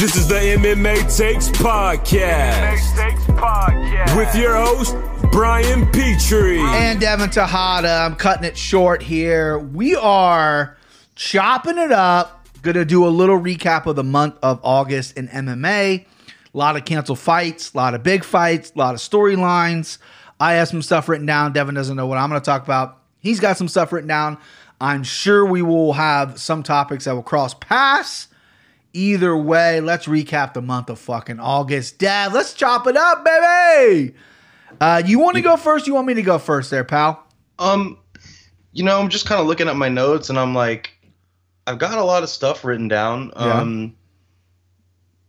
This is the MMA Takes Podcast. With your host, Brian Petrie. And Devin Tejada. I'm cutting it short here. We are chopping it up. Gonna do a little recap of the month of August in MMA. A lot of canceled fights, a lot of big fights, a lot of storylines. I have some stuff written down. Devin doesn't know what I'm gonna talk about. He's got some stuff written down. I'm sure we will have some topics that will cross paths. Either way, let's recap the month of fucking August. Dad, let's chop it up, baby. Uh, you want to go first? You want me to go first, there, pal? Um, you know, I'm just kind of looking at my notes, and I'm like, I've got a lot of stuff written down. Yeah. Um,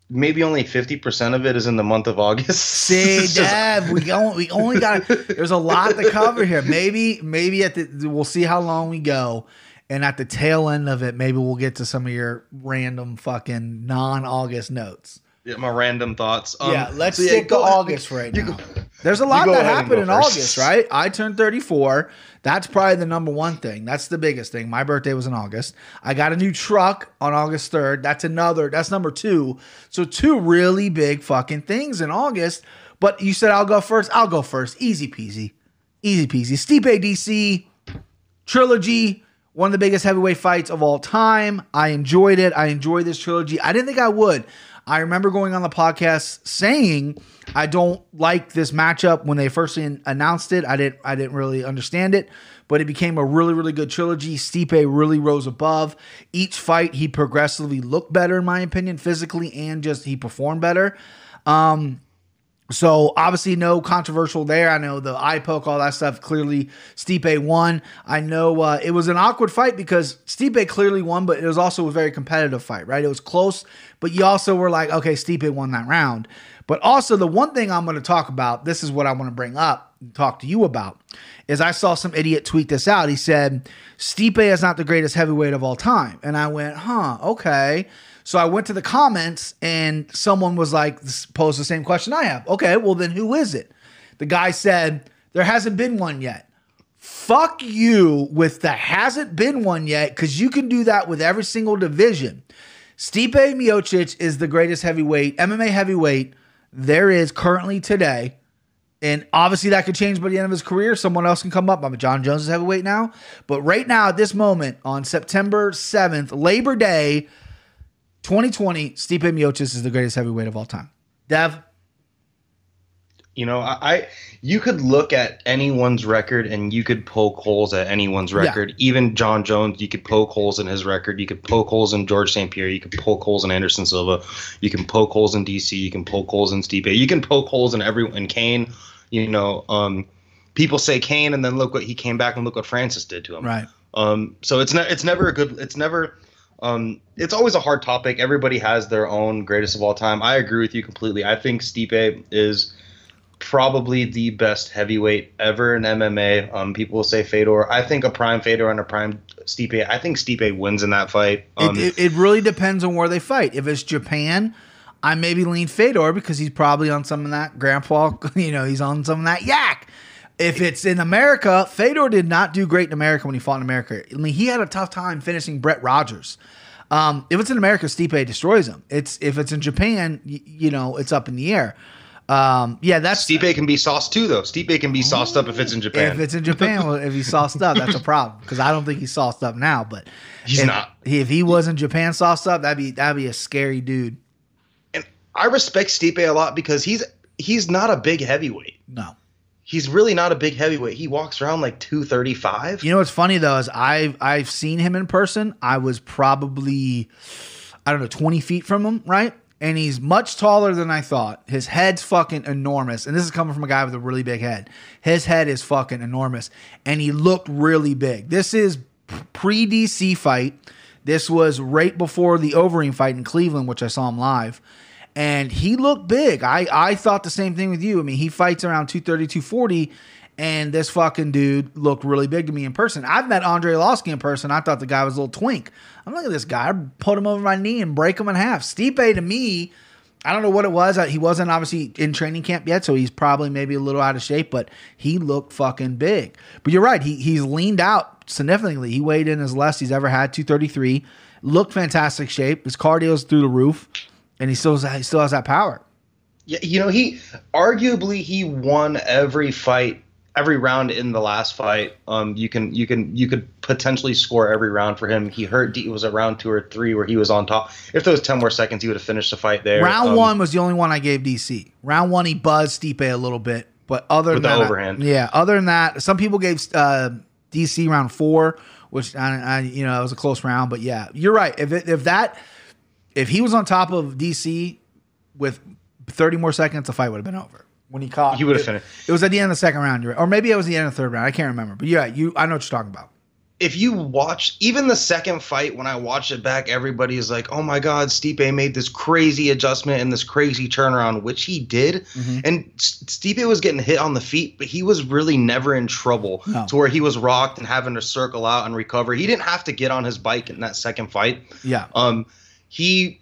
maybe only fifty percent of it is in the month of August. See, just- Dad, we only we only got. There's a lot to cover here. Maybe maybe at the we'll see how long we go, and at the tail end of it, maybe we'll get to some of your random fucking non-August notes. yeah, my random thoughts. Um, yeah, let's so yeah, stick to ahead. August right now. There's a lot that happened in first. August, right? I turned 34. That's probably the number one thing. That's the biggest thing. My birthday was in August. I got a new truck on August 3rd. That's another, that's number two. So, two really big fucking things in August. But you said I'll go first. I'll go first. Easy peasy. Easy peasy. Stipe DC trilogy, one of the biggest heavyweight fights of all time. I enjoyed it. I enjoyed this trilogy. I didn't think I would. I remember going on the podcast saying I don't like this matchup when they first announced it. I didn't I didn't really understand it, but it became a really really good trilogy. Stipe really rose above. Each fight he progressively looked better in my opinion physically and just he performed better. Um so obviously no controversial there. I know the eye poke, all that stuff. Clearly, Stipe won. I know uh, it was an awkward fight because Stipe clearly won, but it was also a very competitive fight, right? It was close, but you also were like, okay, Stipe won that round. But also the one thing I'm going to talk about, this is what I want to bring up, talk to you about, is I saw some idiot tweet this out. He said Stipe is not the greatest heavyweight of all time, and I went, huh, okay. So I went to the comments and someone was like, posed the same question I have. Okay, well, then who is it? The guy said, there hasn't been one yet. Fuck you with the hasn't been one yet because you can do that with every single division. Stipe Miocic is the greatest heavyweight, MMA heavyweight there is currently today. And obviously that could change by the end of his career. Someone else can come up. I'm Jon Jones is heavyweight now. But right now, at this moment, on September 7th, Labor Day, 2020, Stipe Miocic is the greatest heavyweight of all time. Dev, You know, I, I you could look at anyone's record and you could poke holes at anyone's record. Even Jon Jones, you could poke holes in his record. You could poke holes in George St. Pierre. You could poke holes in Anderson Silva. You can poke holes in DC. You can poke holes in Stipe. You can poke holes in every in Kane. You know, um, people say Kane, and then look what he came back and look what Francis did to him. right? Um, so it's ne- it's never a good. It's never. Um, it's always a hard topic. Everybody has their own greatest of all time. I agree with you completely. I think Stipe is probably the best heavyweight ever in MMA. Um, people will say Fedor. I think a prime Fedor and a prime Stipe. I think Stipe wins in that fight. Um, it, it, it really depends on where they fight. If it's Japan, I maybe lean Fedor because he's probably on some of that grandpa, you know, he's on some of that yak. If it's in America, Fedor did not do great in America when he fought in America. I mean, he had a tough time finishing Brett Rogers. Um, if it's in America, Stipe destroys him. It's if it's in Japan, y- you know, it's up in the air. Um, yeah, that's Stipe can be sauced too, though. Stipe can be sauced up if it's in Japan. if it's in Japan, well, if he's sauced up, that's a problem because I don't think he's sauced up now. But He's if, not. If he was in Japan sauced up, that'd be that'd be a scary dude. and I respect Stipe a lot because he's he's not a big heavyweight. No, He's really not a big heavyweight. He walks around like two thirty five. you know what's funny though is I've I've seen him in person. I was probably I don't know twenty feet from him, right? And he's much taller than I thought. His head's fucking enormous. And this is coming from a guy with a really big head. His head is fucking enormous. And he looked really big. This is pre DC fight. This was right before the Overeem fight in Cleveland, which I saw him live. And he looked big. I, I thought the same thing with you. I mean, he fights around 230, 240. And this fucking dude looked really big to me in person. I've met Andre Losky in person. I thought the guy was a little twink. I'm looking at this guy. I'd put him over my knee and break him in half. Stipe to me, I don't know what it was. He wasn't obviously in training camp yet, so he's probably maybe a little out of shape, but he looked fucking big. But you're right. He he's leaned out significantly. He weighed in as less he's ever had, 233. Looked fantastic shape. His cardio's through the roof. And he still has, he still has that power. Yeah, you know, he arguably he won every fight, every round in the last fight. Um, you can you can you could potentially score every round for him. He hurt. It was a round two or three where he was on top. If there was ten more seconds, he would have finished the fight there. Round Um, one was the only one I gave DC. Round one, he buzzed Stipe a little bit, but other than that, overhand. yeah. Other than that, some people gave uh, DC round four, which I, I, you know, it was a close round. But yeah, you're right. If it, if that if he was on top of DC with 30 more seconds, the fight would have been over. When he caught, He would have finished. It was at the end of the second round, right. or maybe it was the end of the third round. I can't remember. But yeah, you, I know what you're talking about. if you watch even the second fight when I watched it back, everybody is like, "Oh my God, Stipe made this crazy adjustment and this crazy turnaround," which he did. Mm-hmm. And Stipe was getting hit on the feet, but he was really never in trouble No. to where he was rocked and having to circle out and recover. He didn't have to get on his bike in that second fight. Yeah, Um, he,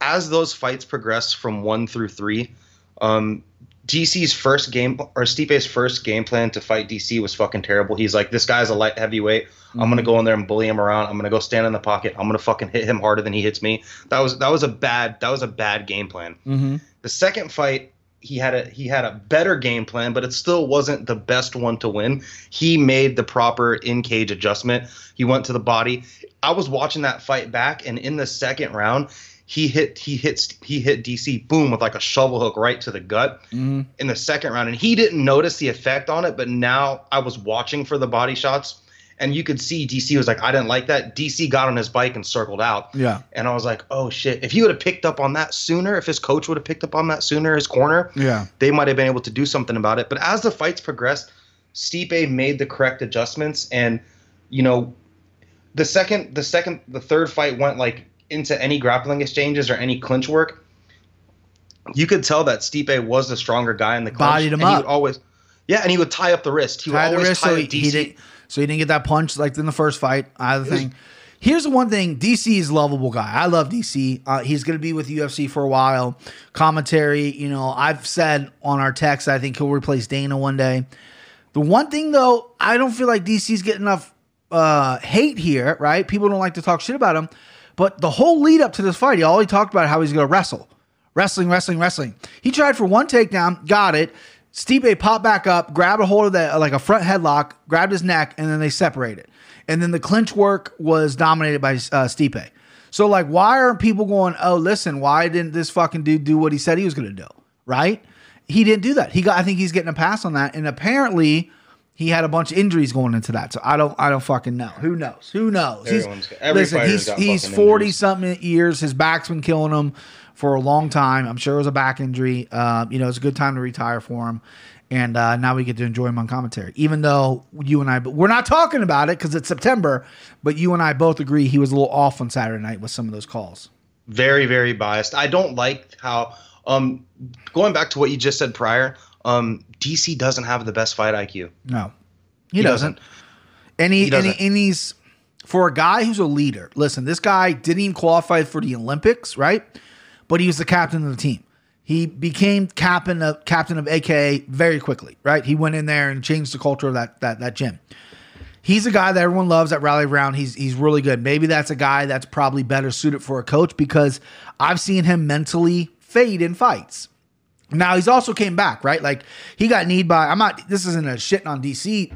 as those fights progress from one through three, um, DC's first game or Stipe's first game plan to fight DC was fucking terrible. He's like, this guy's a light heavyweight. I'm gonna go in there and bully him around. I'm gonna go stand in the pocket. I'm gonna fucking hit him harder than he hits me. That was that was a bad that was a bad game plan. mm-hmm. The second fight, he had a he had a better game plan, but it still wasn't the best one to win. He made the proper in cage adjustment. He went to the body. I was watching that fight back, and in the second round, he hit he hits he hit DC boom with like a shovel hook right to the gut Mm-hmm. in the second round, and he didn't notice the effect on it. But now I was watching for the body shots. And you could see DC was like, I didn't like that. DC got on his bike and circled out. yeah, And I was like, oh shit. If he would have picked up on that sooner, if his coach would have picked up on that sooner, his corner, yeah. they might have been able to do something about it. But as the fights progressed, Stipe made the correct adjustments. And, you know, the second, the second, the third fight went like into any grappling exchanges or any clinch work. You could tell that Stipe was the stronger guy in the clinch. Bodied him and He up. would always, yeah, and he would tie up the wrist. He would Tie the always wrist tie so up he, DC. he so he didn't get that punch like in the first fight. Either thing. Here's the one thing: DC is a lovable guy. I love DC. Uh, he's going to be with UFC for a while. Commentary, you know, I've said on our text, I think he'll replace Dana one day. The one thing though, I don't feel like DC's getting enough uh, hate here. Right? People don't like to talk shit about him. But the whole lead up to this fight, he all he talked about how he's going to wrestle, wrestling, wrestling, wrestling. He tried for one takedown, got it. Stipe popped back up, grabbed a hold of that like a front headlock, grabbed his neck, and then they separated. And then the clinch work was dominated by uh, Stipe. So like, why aren't people going? Oh, listen, why didn't this fucking dude do what he said he was going to do? Right? He didn't do that. He got. I think he's getting a pass on that. And apparently, he had a bunch of injuries going into that. So I don't. I don't fucking know. Who knows? Who knows? Everyone's- every listen, fighter's he's forty injuries. something years. His back's been killing him for a long time. I'm sure it was a back injury. Uh, you know, it's a good time to retire for him. And uh, now we get to enjoy him on commentary. Even though you and I, we're not talking about it because it's September, but you and I both agree he was a little off on Saturday night with some of those calls. very very biased i don't like how um going back to what you just said prior um dc doesn't have the best fight iq No, he, He doesn't. doesn't. And he, He and, he, doesn't. and he's for a guy who's a leader. Listen, this guy didn't even qualify for the Olympics, right? But he was the captain of the team. He became captain of captain of AK very quickly, right? He went in there and changed the culture of that that that gym. He's a guy that everyone loves at Rally Round. He's he's really good. Maybe that's a guy that's probably better suited for a coach because I've seen him mentally fade in fights. Now he's also came back, right? Like he got kneed by. I'm not. This isn't a shitting on DC,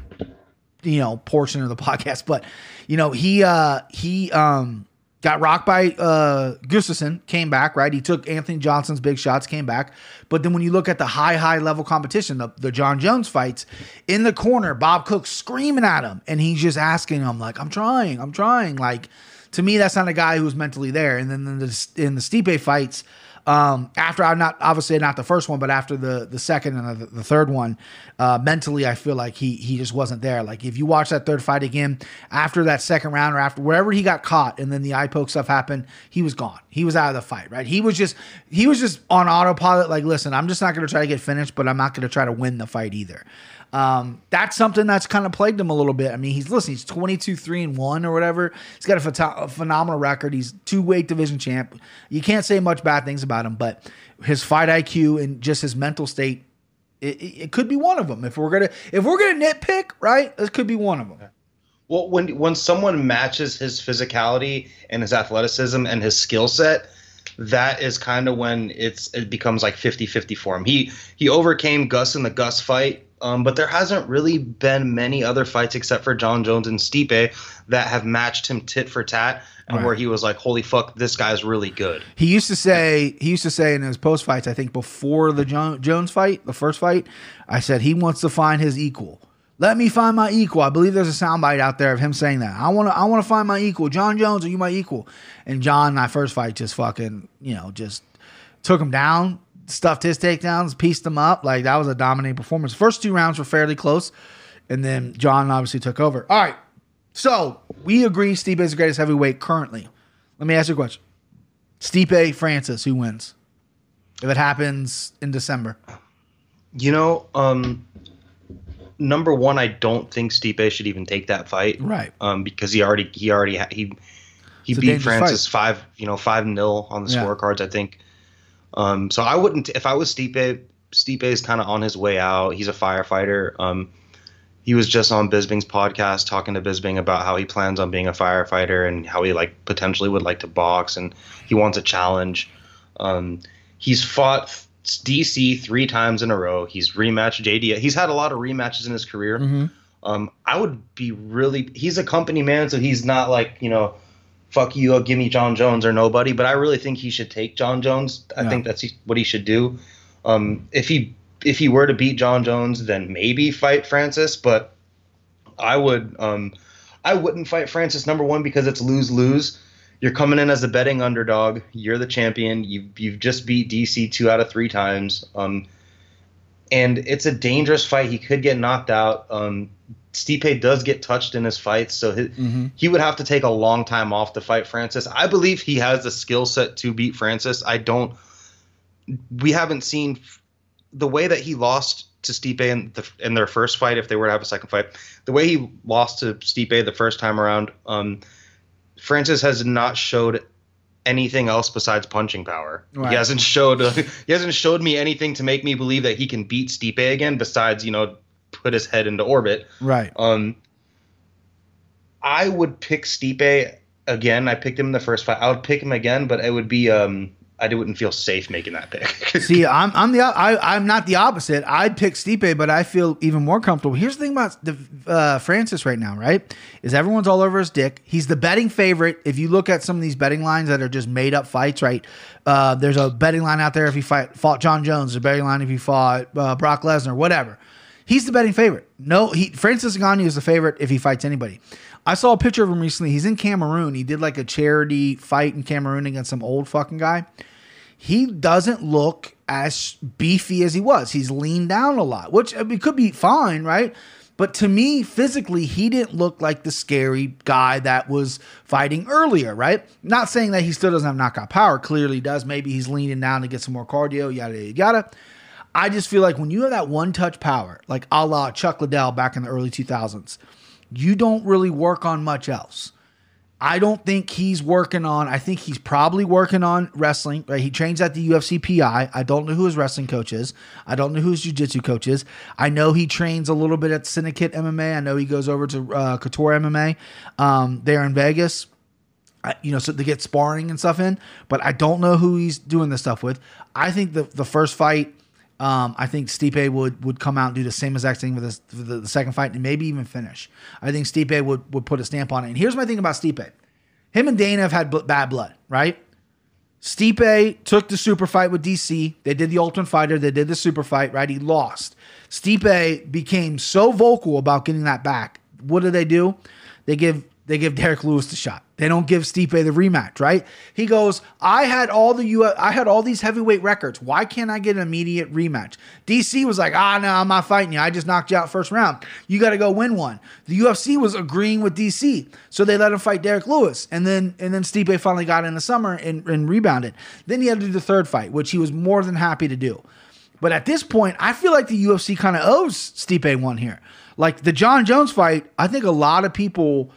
you know, portion of the podcast, but you know he uh he um got rocked by uh Gustafsson, came back, right? He took Anthony Johnson's big shots, came back. But then when you look at the high high level competition, the, the Jon Jones fights in the corner, Bob Cook screaming at him, and he's just asking him like, "I'm trying, I'm trying." Like to me, that's not a guy who's mentally there. And then in the, in the Stipe fights. Um, after I'm not obviously not the first one, but after the the second and the, the third one, uh, mentally I feel like he he just wasn't there. Like if you watch that third fight again, after that second round or after wherever he got caught, and then the eye poke stuff happened, he was gone. He was out of the fight. Right? He was just he was just on autopilot. Like, listen, I'm just not going to try to get finished, but I'm not going to try to win the fight either. Um, that's something that's kind of plagued him a little bit. I mean, he's listen, he's 22, 3 and 1 or whatever. He's got a, a phenomenal record. He's two weight division champ. You can't say much bad things about him, but his fight IQ and just his mental state, it, it, it could be one of them. If we're gonna if we're gonna nitpick, right, it could be one of them. well when when someone matches his physicality and his athleticism and his skill set that is kind of when it's it becomes like 50-50 for him. He he overcame Gus in the Gus fight, um, but there hasn't really been many other fights except for Jon Jones and Stipe that have matched him tit for tat and Right. where he was like, "Holy fuck, this guy's really good." He used to say he used to say in his post fights, I think before the jo- Jones fight, the first fight, I said he wants to find his equal. Let me find my equal. I believe there's a soundbite out there of him saying that. I want to I want to find my equal. Jon Jones, are you my equal? And Jon, in that first fight, just fucking, you know, just took him down, stuffed his takedowns, pieced them up. Like that was a dominating performance. First two rounds were fairly close, and then Jon obviously took over. All right. So we agree Stipe is the greatest heavyweight currently. Let me ask you a question. Stipe Francis, who wins? If it happens in December. You know, um, number one, I don't think Stipe should even take that fight, Right. Um, because he already he already ha- he he It's beat Francis five you know five nil on the Yeah. scorecards, I think. Um, so I wouldn't if I was Stipe. Stipe is kind of on his way out. He's a firefighter. Um, he was just on Bisping's podcast talking to Bisping about how he plans on being a firefighter and how he like potentially would like to box and he wants a challenge. Um, he's fought DC three times in a row. He's rematched JD. He's had a lot of rematches in his career. Mm-hmm. Um, I would be really. He's a company man, so he's not like you know, fuck you, give me Jon Jones or nobody. But I really think he should take Jon Jones. I Yeah. think that's what he should do. Um, if he if he were to beat Jon Jones, then maybe fight Francis. But I would. Um, I wouldn't fight Francis number one because it's lose lose. You're coming in as a betting underdog. You're the champion. You you've just beat DC two out of three times. Um, and it's a dangerous fight. He could get knocked out. Um, Stipe does get touched in his fights, so he, Mhm. he would have to take a long time off to fight Francis. I believe he has the skill set to beat Francis. I don't. We haven't seen the way that he lost to Stipe in, the, in their first fight. If they were to have a second fight, the way he lost to Stipe the first time around, um, Francis has not showed anything else besides punching power. Right. He hasn't showed he hasn't showed me anything to make me believe that he can beat Stipe again besides, you know, put his head into orbit. Right. Um I would pick Stipe again. I picked him in the first fight. I would pick him again, but it would be um I wouldn't feel safe making that pick. See, I'm I'm the I, I'm not the opposite. I'd pick Stipe, but I feel even more comfortable. Here's the thing about the, uh, Francis right now, right? Is everyone's all over his dick. He's the betting favorite. If you look at some of these betting lines that are just made up fights, right? Uh, there's a betting line out there if he fight fought Jon Jones. There's a betting line if he fought uh, Brock Lesnar, whatever. He's the betting favorite. No, he Francis Ngannou is the favorite if he fights anybody. I saw a picture of him recently. He's in Cameroon. He did like a charity fight in Cameroon against some old fucking guy he doesn't look as beefy as he was. He's leaned down a lot, which uh, I mean, could be fine, right? But to me, physically, he didn't look like the scary guy that was fighting earlier, right? Not saying that he still doesn't have knockout power. Clearly does. Maybe he's leaning down to get some more cardio, yada, yada, yada. I just feel like when you have that one touch power, like a la Chuck Liddell back in the early 2000s, you don't really work on much else. I don't think he's working on. I think he's probably working on wrestling. Right? He trains at the UFC PI. I don't know who his wrestling coach is. I don't know who his jiu-jitsu coach is. I know he trains a little bit at Syndicate MMA. I know he goes over to uh, Couture MMA um, there in Vegas. I, you know, so they get sparring and stuff in. But I don't know who he's doing this stuff with. I think the the first fight. Um, I think Stipe would would come out and do the same exact thing with, with the, the second fight and maybe even finish. I think Stipe would would put a stamp on it. And here's my thing about Stipe: him and Dana have had bl- bad blood, right? Stipe took the super fight with DC. They did the Ultimate Fighter. They did the super fight, right? He lost. Stipe became so vocal about getting that back. What do they do? They give they give Derrick Lewis the shot. They don't give Stipe the rematch, right? He goes, "I had all the U I had all these heavyweight records. Why can't I get an immediate rematch?" DC was like, "Ah, no, I'm not fighting you. I just knocked you out first round. You got to go win one." The UFC was agreeing with DC, so they let him fight Derrick Lewis, and then and then Stipe finally got in the summer and, and rebounded. Then he had to do the third fight, which he was more than happy to do. But at this point, I feel like the UFC kind of owes Stipe one here. Like the Jon Jones fight, I think a lot of people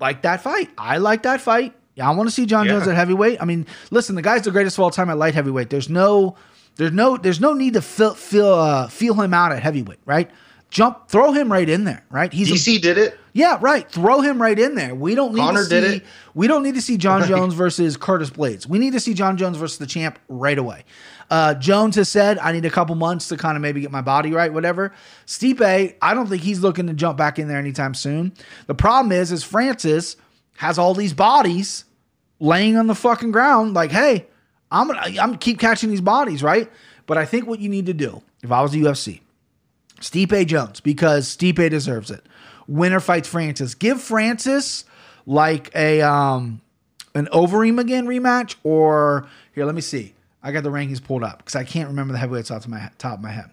like that fight. I like that fight. Yeah, I want to see Jon Yeah. Jones at heavyweight. I mean, listen, the guy's the greatest of all time at light heavyweight. There's no, there's no, there's no need to feel feel uh, feel him out at heavyweight, right? Jump, throw him right in there, right? He's DC a, did it. Yeah, right. Throw him right in there. We don't need Conor to see. Did it. We don't need to see Jon right. Jones versus Curtis Blaydes. We need to see Jon Jones versus the champ right away. Uh, Jones has said, I need a couple months to kind of maybe get my body right, whatever. Stipe, I don't think he's looking to jump back in there anytime soon. The problem is, is Francis has all these bodies laying on the fucking ground. Like, hey, I'm gonna, I'm keep catching these bodies, right? But I think what you need to do, if I was the UFC, Stipe Jones, because Stipe deserves it. Winner fights Francis. Give Francis like a um an Overeem again rematch, or here, let me see. I got the rankings pulled up because I can't remember the heavyweights off my top of my head.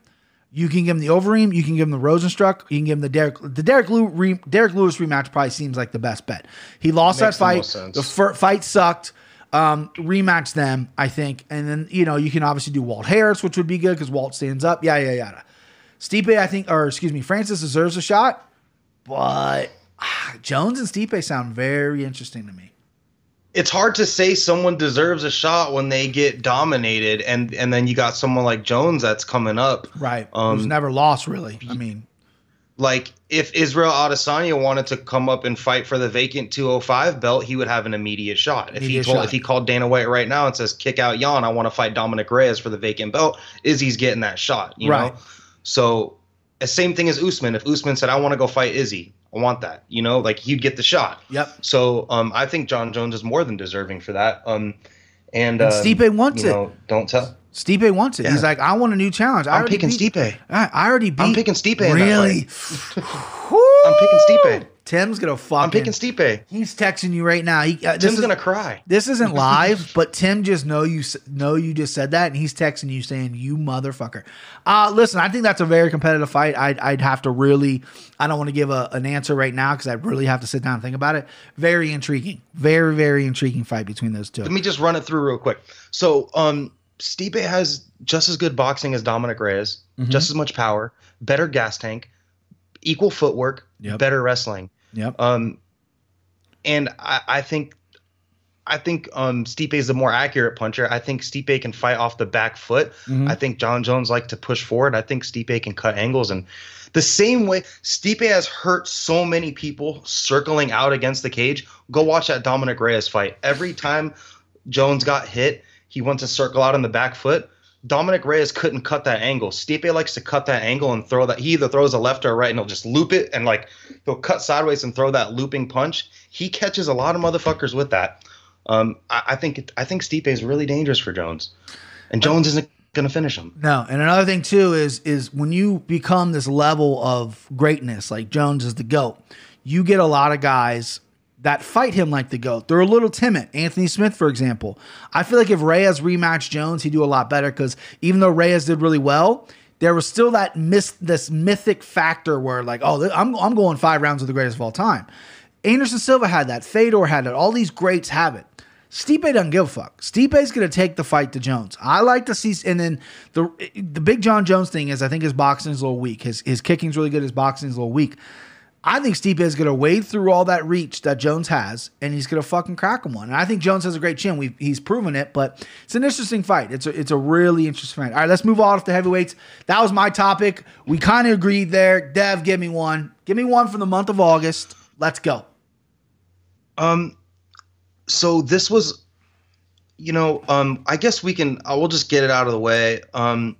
You can give him the Overeem. You can give him the Rozenstruik. You can give him the Derrick. The Derrick, Lew, re, Derrick Lewis rematch probably seems like the best bet. He lost Makes that fight. The, the fight sucked. Um, rematch them, I think, and then you know you can obviously do Walt Harris, which would be good because Walt stands up. Yeah, yeah, yeah. Stipe, I think, or excuse me, Francis deserves a shot, but ah, Jones and Stipe sound very interesting to me it's hard to say someone deserves a shot when they get dominated and and then you got someone like Jones that's coming up. Right. Um, Who's never lost really. I mean like if Israel Adesanya wanted to come up and fight for the vacant 205 belt, he would have an immediate shot. If immediate he told, shot. if he called Dana White right now and says kick out Jan, I want to fight Dominick Reyes for the vacant belt, Izzy's getting that shot, you right. know? So the same thing as Usman. If Usman said I want to go fight Izzy, I want that. You know, like he'd get the shot. Yep. So um, I think Jon Jones is more than deserving for that. Um, and, and um, Stipe wants you it. Don't tell. Stipe wants it. Yeah. He's like, I want a new challenge. I I'm picking beat, Stipe. I, I already beat. I'm picking Stipe. Really? I'm picking Stipe. Tim's gonna fucking. I'm picking Stipe. He's texting you right now. He, uh, Tim's is, gonna cry. This isn't live, but Tim just know you know you just said that, and he's texting you saying you motherfucker. Uh listen, I think that's a very competitive fight. I'd, I'd have to really. I don't want to give a, an answer right now because I really have to sit down and think about it. Very intriguing, very very intriguing fight between those two. Let me just run it through real quick. So, um, Stipe has just as good boxing as Dominick Reyes, mm-hmm. just as much power, better gas tank, equal footwork, yep. better wrestling. Yep. Um, and I, I think I think um, Stipe is the more accurate puncher. I think Stipe can fight off the back foot. Mm-hmm. I think Jon Jones like to push forward. I think Stipe can cut angles and the same way Stipe has hurt so many people circling out against the cage. Go watch that Dominick Reyes fight. Every time Jones got hit, he went to circle out on the back foot. Dominick Reyes couldn't cut that angle. Stipe likes to cut that angle and throw that. He either throws a left or a right, and he'll just loop it and like he'll cut sideways and throw that looping punch. He catches a lot of motherfuckers with that. Um, I, I think I think Stipe is really dangerous for Jones, and Jones isn't going to finish him. No, and another thing too is is when you become this level of greatness, like Jones is the goat, you get a lot of guys that fight him like the GOAT. They're a little timid. Anthony Smith, for example. I feel like if Reyes rematched Jones, he'd do a lot better because even though Reyes did really well, there was still that miss this mythic factor where like, oh, I'm I'm going five rounds with the greatest of all time. Anderson Silva had that. Fedor had it. All these greats have it. Stipe doesn't give a fuck. Stipe's going to take the fight to Jones. I like to see, and then the the big Jon Jones thing is I think his boxing is a little weak. His his kicking's really good. His boxing is a little weak. I think Stipe is going to wade through all that reach that Jones has, and he's going to fucking crack him one. And I think Jones has a great chin. We've, he's proven it, but it's an interesting fight. It's a, it's a really interesting fight. All right, let's move on to the heavyweights. That was my topic. We kind of agreed there. Dev, give me one. Give me one from the month of August. Let's go. Um, so this was, you know, um, I guess we can. I will just get it out of the way. Um,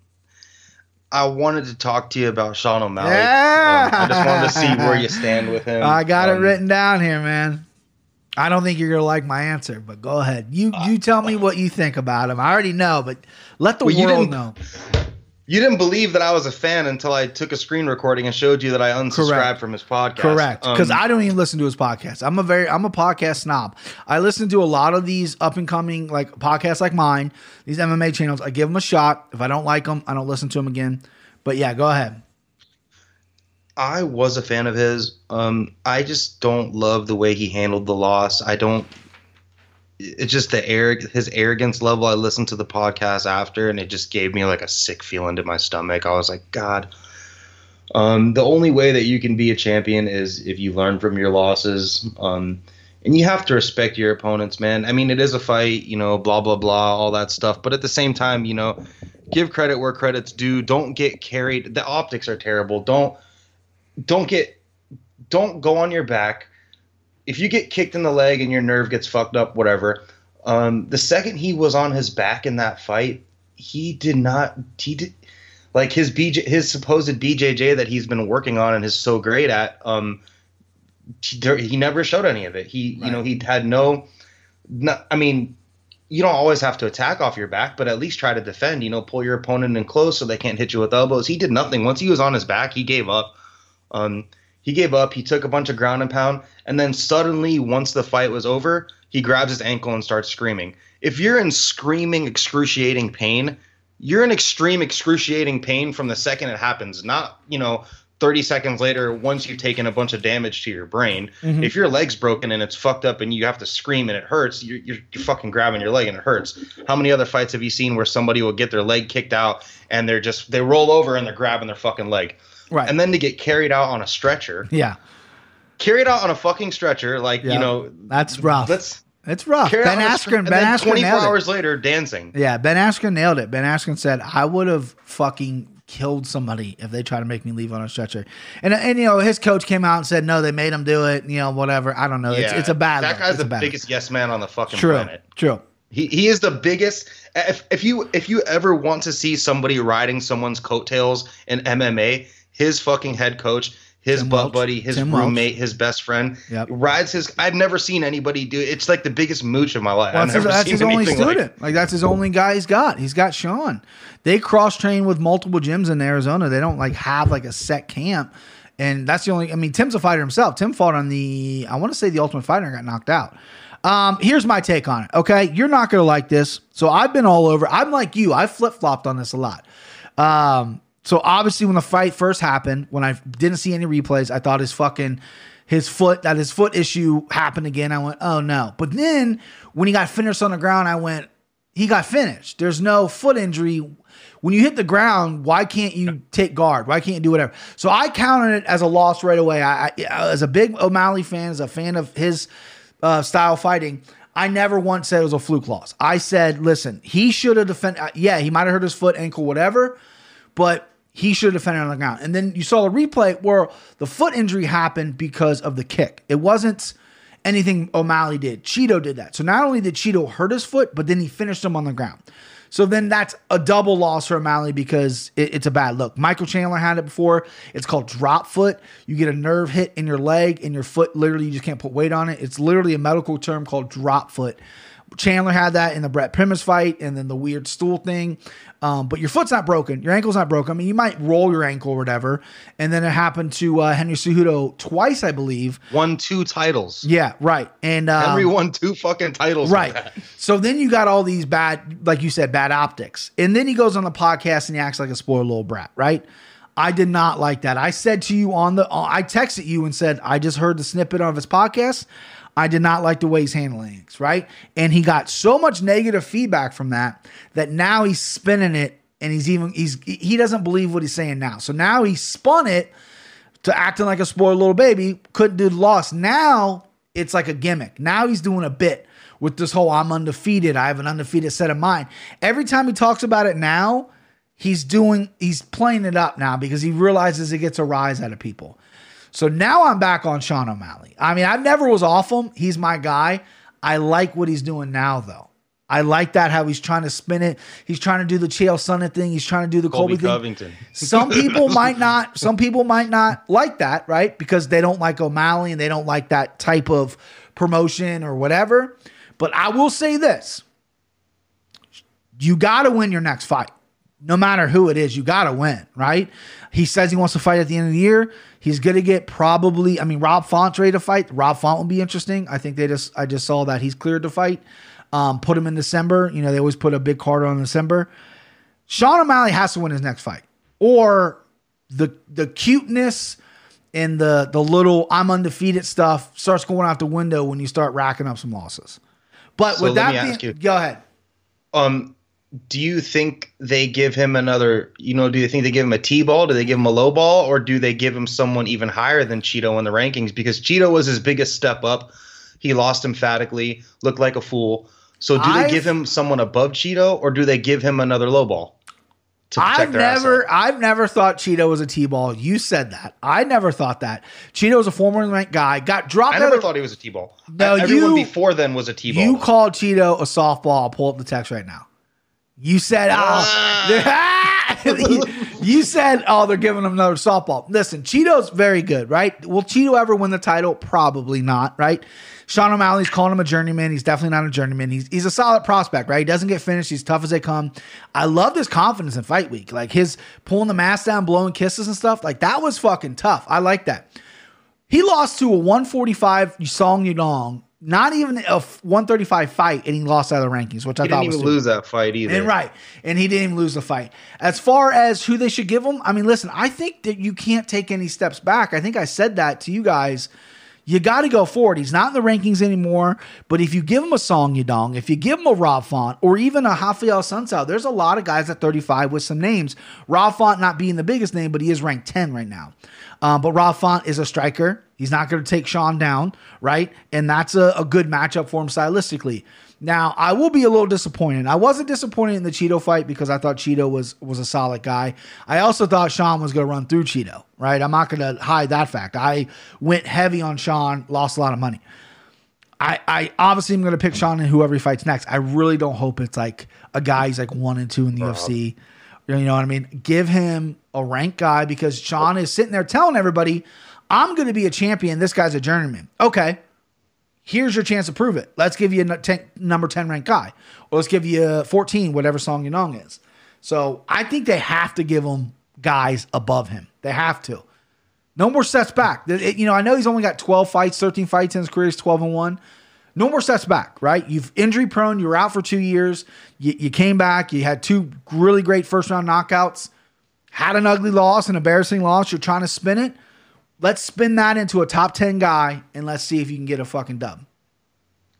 I wanted to talk to you about Sean O'Malley. Yeah. Um, I just wanted to see where you stand with him. I got um, it written down here, man. I don't think you're gonna like my answer, but go ahead. You you tell me what you think about him. I already know, but let the well, world know. You didn't believe that I was a fan until I took a screen recording and showed you that I unsubscribed Correct. from his podcast. Correct, because um, I don't even listen to his podcast. I'm a very I'm a podcast snob. I listen to a lot of these up and coming like podcasts like mine, these MMA channels. I give them a shot. If I don't like them, I don't listen to them again. But yeah, go ahead. I was a fan of his. Um, I just don't love the way he handled the loss. I don't it's just the air his arrogance level. I listened to the podcast after and it just gave me like a sick feeling to my stomach. I was like god. Um, the only way that you can be a champion is if you learn from your losses. Um, and you have to respect your opponents man. I mean it is a fight you know blah blah blah all that stuff. But at the same time you know give credit where credit's due. Don't get carried. The optics are terrible. Don't don't get don't go on your back. If you get kicked in the leg and your nerve gets fucked up, whatever. Um, the second he was on his back in that fight, he did not. He did like his BJ, his supposed BJJ that he's been working on and is so great at. Um, he, he never showed any of it. He, right. you know, he had no. Not, I mean, you don't always have to attack off your back, but at least try to defend. You know, pull your opponent in close so they can't hit you with elbows. He did nothing. Once he was on his back, he gave up. Um, he gave up. He took a bunch of ground and pound, and then suddenly, once the fight was over, he grabs his ankle and starts screaming. If you're in screaming, excruciating pain, you're in extreme, excruciating pain from the second it happens. Not you know 30 seconds later, once you've taken a bunch of damage to your brain, mm-hmm. if your leg's broken and it's fucked up and you have to scream and it hurts, you're, you're, you're, fucking grabbing your leg and it hurts. How many other fights have you seen where somebody will get their leg kicked out and they're just, they roll over and they're grabbing their fucking leg? Right. And then to get carried out on a stretcher. Yeah. Carried out on a fucking stretcher, like, yeah. you know. That's rough. It's rough. Ben Askren. Ben Askren. Twenty four hours it. later, dancing. Yeah, Ben Askren nailed it. Ben Askren said, "I would have fucking killed somebody if they try to make me leave on a stretcher. And and you know his coach came out and said no, they made him do it. You know whatever. I don't know. Yeah, it's, it's a bad. That guy's the biggest look. yes man on the fucking true, planet. True. He he is the biggest. If if you if you ever want to see somebody riding someone's coattails in MMA, his fucking head coach his Tim butt Welch. buddy, his Tim roommate, Welch. his best friend, yep. rides his. I've never seen anybody do. It's like the biggest mooch of my life. Well, that's his, that's his only student. Like, like, that's his only guy he's got. He's got Sean. They cross train with multiple gyms in Arizona. They don't like have like a set camp, and that's the only. I mean, Tim's a fighter himself. Tim fought on the. I want to say the Ultimate Fighter and got knocked out. Um, here's my take on it. Okay, you're not gonna like this. So I've been all over. I'm like you. I flip flopped on this a lot. Um, so obviously, when the fight first happened, when I didn't see any replays, I thought his fucking his foot that his foot issue happened again. I went, oh no. But then when he got finished on the ground, I went, he got finished. There's no foot injury. When you hit the ground, why can't you take guard? Why can't you do whatever? So I counted it as a loss right away. I, I as a big O'Malley fan, as a fan of his uh, style fighting. I never once said it was a fluke loss. I said, listen, he should have defended. Uh, yeah, he might have hurt his foot, ankle, whatever, but he should have defended on the ground. And then you saw the replay where the foot injury happened because of the kick. It wasn't anything O'Malley did. Chito did that. So not only did Chito hurt his foot, but then he finished him on the ground. So then that's a double loss for O'Malley because it, it's a bad look. Michael Chandler had it before. It's called drop foot. You get a nerve hit in your leg and your foot literally you just can't put weight on it. It's literally a medical term called drop foot. Chandler had that in the Brent Primus fight and then the weird stool thing. Um, but your foot's not broken. Your ankle's not broken. I mean, you might roll your ankle or whatever. And then it happened to uh, Henry Cejudo twice, I believe. Won two titles. Yeah, right. And um, Henry won two fucking titles. Right. So then you got all these bad, like you said, bad optics. And then he goes on the podcast and he acts like a spoiled little brat, right? I did not like that. I said to you on the, I texted you and said, I just heard the snippet of his podcast. I did not like the way he's handling things, right? And he got so much negative feedback from that that now he's spinning it and he's even he's he doesn't believe what he's saying now. So now he spun it to acting like a spoiled little baby, couldn't do the loss. Now it's like a gimmick. Now he's doing a bit with this whole I'm undefeated. I have an undefeated set of mind. Every time he talks about it now, he's doing he's playing it up now because he realizes it gets a rise out of people. So now I'm back on Sean O'Malley. I mean, I never was off him. He's my guy. I like what he's doing now, though. I like that how he's trying to spin it. He's trying to do the Chael Sonnen thing. He's trying to do the Colby, Colby Covington. Thing. Some people might not. Some people might not like that, right? Because they don't like O'Malley and they don't like that type of promotion or whatever. But I will say this: you got to win your next fight, no matter who it is. You got to win, right? He says he wants to fight at the end of the year. He's going to get probably, I mean, Rob Font's ready to fight. Rob Font will be interesting. I think they just, I just saw that he's cleared to fight. Um, put him in December. You know, they always put a big card on December. Sean O'Malley has to win his next fight, or the the cuteness and the the little I'm undefeated stuff starts going out the window when you start racking up some losses. But so with that being, go ahead. Um, do you think they give him another you know do you think they give him a t-ball do they give him a low ball or do they give him someone even higher than chito in the rankings because chito was his biggest step up he lost emphatically looked like a fool so do I've, they give him someone above chito or do they give him another low ball I've never, asset. I've never thought Chito was a T-ball. You said that. I never thought that. Chito was a former ranked guy. Got dropped. I never of- thought he was a T-ball. No, everyone you- before then was a T-ball. You called Chito a softball. I'll pull up the text right now. You said, oh, ah. you said, oh, they're giving him another softball. Listen, Chito's very good, right? Will Chito ever win the title? Probably not, right? Sean O'Malley's calling him a journeyman. He's definitely not a journeyman. He's he's a solid prospect, right? He doesn't get finished. He's tough as they come. I love his confidence in fight week, like his pulling the mask down, blowing kisses and stuff. Like that was fucking tough. I like that. He lost to a 145 Song Yadong, not even a 135 fight, and he lost out of the rankings, which I thought was. he didn't was even stupid. lose that fight either. And right, and he didn't even lose the fight. As far as who they should give him, I mean, listen, I think that you can't take any steps back. I think I said that to you guys. You got to go forward. He's not in the rankings anymore. But if you give him a Song Yadong, if you give him a Rob Font, or even a Raphael Assunção, there's a lot of guys at 35 with some names. Rob Font not being the biggest name, but he is ranked 10 right now. Um, but Rob Font is a striker. He's not going to take Sean down, right? And that's a, a good matchup for him stylistically. Now, I will be a little disappointed. I wasn't disappointed in the Chito fight because I thought Chito was was a solid guy. I also thought Sean was going to run through Chito, right? I'm not going to hide that fact. I went heavy on Sean, lost a lot of money. I, I obviously am going to pick Sean in whoever he fights next. I really don't hope it's like a guy who's like one and two in the UFC. You know what I mean? Give him a ranked guy because Sean is sitting there telling everybody, I'm going to be a champion. This guy's a journeyman. Okay. Here's your chance to prove it. Let's give you a 10 number 10 ranked guy. Or let's give you a 14, whatever Song Yadong is. So I think they have to give him guys above him. They have to. No more sets back. It- you know, I know he's only got 12 fights, 13 fights in his career. He's 12 and 1. No more sets back, right? You've injury prone. You were out for two years. You, you came back. You had two really great first round knockouts. Had an ugly loss, an embarrassing loss. You're trying to spin it. Let's spin that into a top 10 guy and let's see if you can get a fucking dub.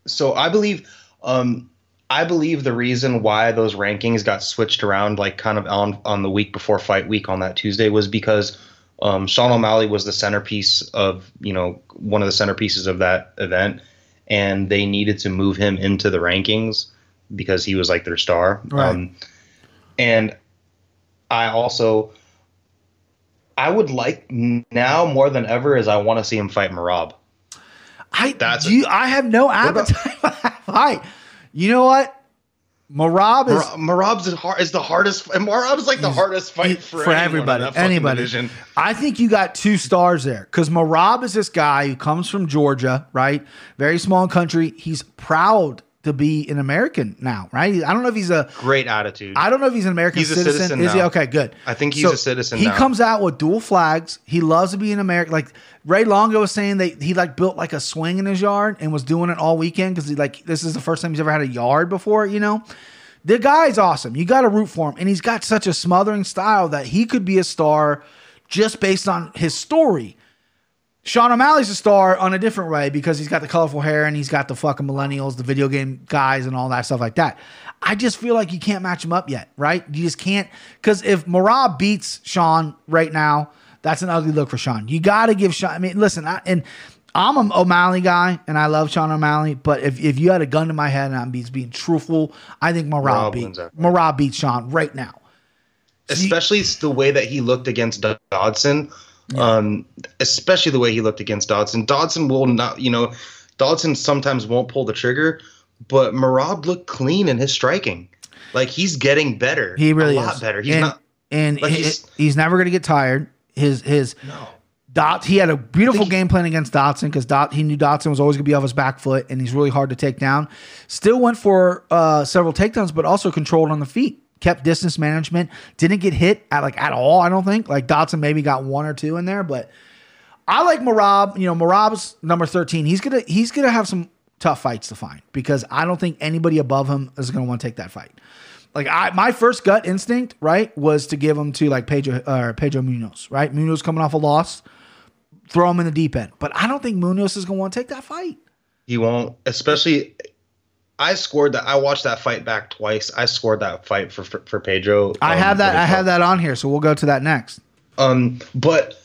so I believe um I believe the reason why those rankings got switched around like kind of on on the week before fight week on that Tuesday was because um, Sean O'Malley was the centerpiece of you know one of the centerpieces of that event, and they needed to move him into the rankings because he was like their star. Right. Um, and I also I would like now more than ever is I want to see him fight Merab. I That's- you, I have no appetite for that fight. You know what? Merab is Merab's is, hard, is the hardest. And Merab's like the hardest fight for, anyone in everybody. Anybody. division. I think you got two stars there because Merab is this guy who comes from Georgia, right? Very small country. He's proud to be an American now, right? I don't know if he's a. Great attitude. I don't know if he's an American He's a citizen. citizen Is he okay? Good. I think he's a citizen He now. comes out with dual flags. He loves to be an American. Like Ray Longo was saying, that he like built like a swing in his yard and was doing it all weekend because he like this is the first time he's ever had a yard before. You know, the guy's awesome. You got to root for him, and he's got such a smothering style that he could be a star just based on his story. Sean O'Malley's a star on a different way because he's got the colorful hair and he's got the fucking millennials, the video game guys, and all that stuff like that. I just feel like you can't match him up yet, right? You just can't. Because if Merab beats Sean right now, that's an ugly look for Sean. You got to give Sean. I mean, listen, I, and I'm an O'Malley guy and I love Sean O'Malley, but if, if you had a gun to my head and I'm being, being truthful, I think Merab, beat, wins that fight. Merab beats Sean right now. especially the way that he looked against Doug Dodson. Um, especially the way he looked against Dodson. Dodson will not, you know, Dodson sometimes won't pull the trigger, but Merab looked clean in his striking. Like he's getting better. He really a lot is. better. He's and, not. and like, he's- he's, never going to get tired. His his No. Dot he had a beautiful game plan against Dotson because Dot he knew Dotson was always going to be off his back foot and he's really hard to take down. Still went for uh, several takedowns, but also controlled on the feet. Kept distance management. Didn't get hit at like at all. I don't think like Dotson maybe got one or two in there, but I like Merab. You know, Merab's number thirteen. He's gonna he's gonna have some tough fights to find because I don't think anybody above him is gonna want to take that fight. Like I, my first gut instinct, right, was to give him to like Pedro or Pedro Munhoz, right? Munhoz coming off a loss, throw him in the deep end. But I don't think Munhoz is gonna want to take that fight. He won't. Especially, I scored that. I watched that fight back twice. I scored that fight for for, for Pedro. I um, have that. I have that on here, so we'll go to that next. Um, but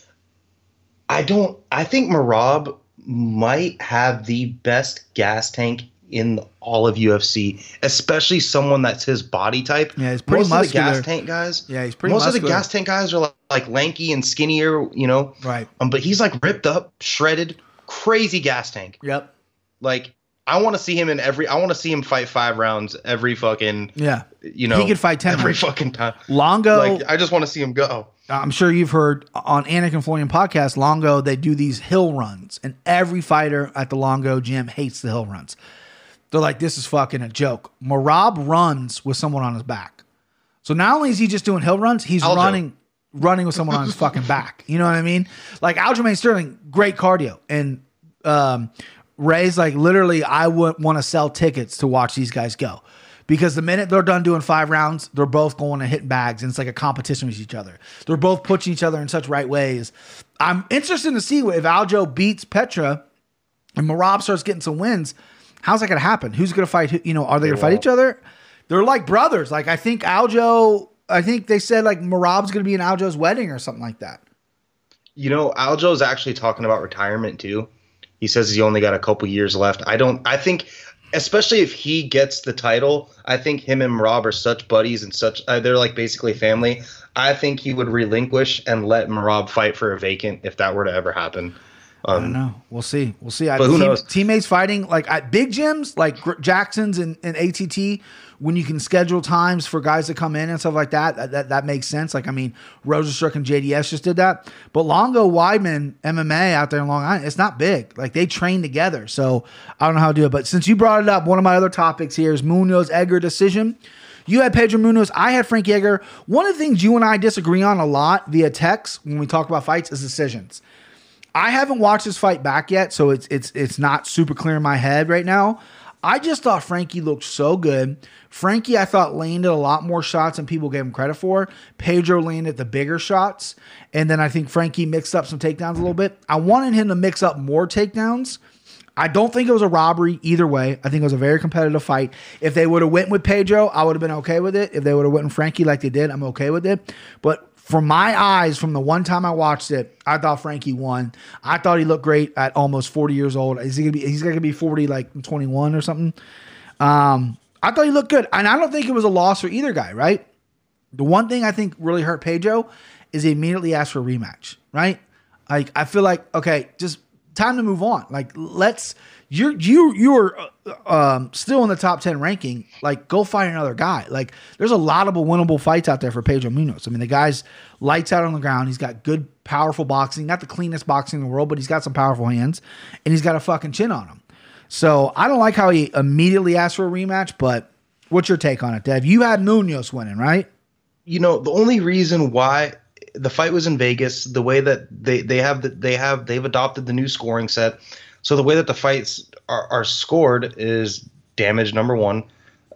I don't. I think Merab might have the best gas tank in all of UFC, especially someone that's his body type. Yeah, he's pretty Most of the muscular. gas tank guys. Yeah, he's pretty Most of the gas tank guys are like, like lanky and skinnier, you know. Right. Um, but he's like ripped up, shredded, crazy gas tank. Yep. Like I want to see him in every. I want to see him fight five rounds every fucking. Yeah. You know, He could fight 10 every rounds. fucking time. Longo. Like I just want to see him go. I'm sure you've heard on Anik and Florian podcast, Longo, they do these hill runs, and every fighter at the Longo gym hates the hill runs. They're like, this is fucking a joke. Merab runs with someone on his back. So not only is he just doing hill runs, he's Aljo. running running with someone on his fucking back. You know what I mean? Like Aljamain Sterling, great cardio. And um, Ray's like, literally, I would want to sell tickets to watch these guys go. Because the minute they're done doing five rounds, they're both going to hit bags, and it's like a competition with each other. They're both pushing each other in such right ways. I'm interested to see if Aljo beats Petra and Merab starts getting some wins. How's that going to happen? Who's going to fight? who- You know, are they going to fight each other? They're like brothers. Like I think Aljo. I think they said like Merab's going to be in Aljo's wedding or something like that. You know, Aljo's actually talking about retirement too. He says he only got a couple years left. I don't. I think, especially if he gets the title, I think him and Merab are such buddies and such. Uh, they're like basically family. I think he would relinquish and let Merab fight for a vacant if that were to ever happen. I don't Um, know. We'll see. We'll see. I, But who team- knows? Teammates fighting like at big gyms like Jackson's and, and ATT when you can schedule times for guys to come in and stuff like that. That that, that makes sense. Like I mean, Rozenstruik and JDS just did that. But Longo Weidman MMA out there in Long Island, it's not big. Like they train together. So I don't know how to do it. But since you brought it up, one of my other topics here is Munhoz Edgar decision. You had Pedro Munhoz. I had Frankie Edgar. One of the things you and I disagree on a lot via text when we talk about fights is decisions. I haven't watched this fight back yet, so it's it's it's not super clear in my head right now. I just thought Frankie looked so good. Frankie, I thought landed a lot more shots than people gave him credit for. Pedro landed the bigger shots, and then I think Frankie mixed up some takedowns a little bit. I wanted him to mix up more takedowns. I don't think it was a robbery either way. I think it was a very competitive fight. If they would have went with Pedro, I would have been okay with it. If they would have went with Frankie like they did, I'm okay with it. But from my eyes, from the one time I watched it, I thought Frankie won. I thought he looked great at almost 40 years old. Is he gonna be? He's gonna be 40 like 21 or something. Um, I thought he looked good, and I don't think it was a loss for either guy. Right. The one thing I think really hurt Pedro is he immediately asked for a rematch. Right. Like I feel like okay, just time to move on. Like let's you you you are uh, um, still in the top ten ranking. Like go fight another guy. Like there's a lot of winnable fights out there for Pedro Munhoz. I mean the guy's lights out on the ground. He's got good powerful boxing. Not the cleanest boxing in the world, but he's got some powerful hands, and he's got a fucking chin on him. So I don't like how he immediately asked for a rematch. But what's your take on it, Dev? You had Munhoz winning, right? you know the only reason why the fight was in Vegas, the way that they they have the, they have they've adopted the new scoring set. So the way that the fights are, are scored is damage number one,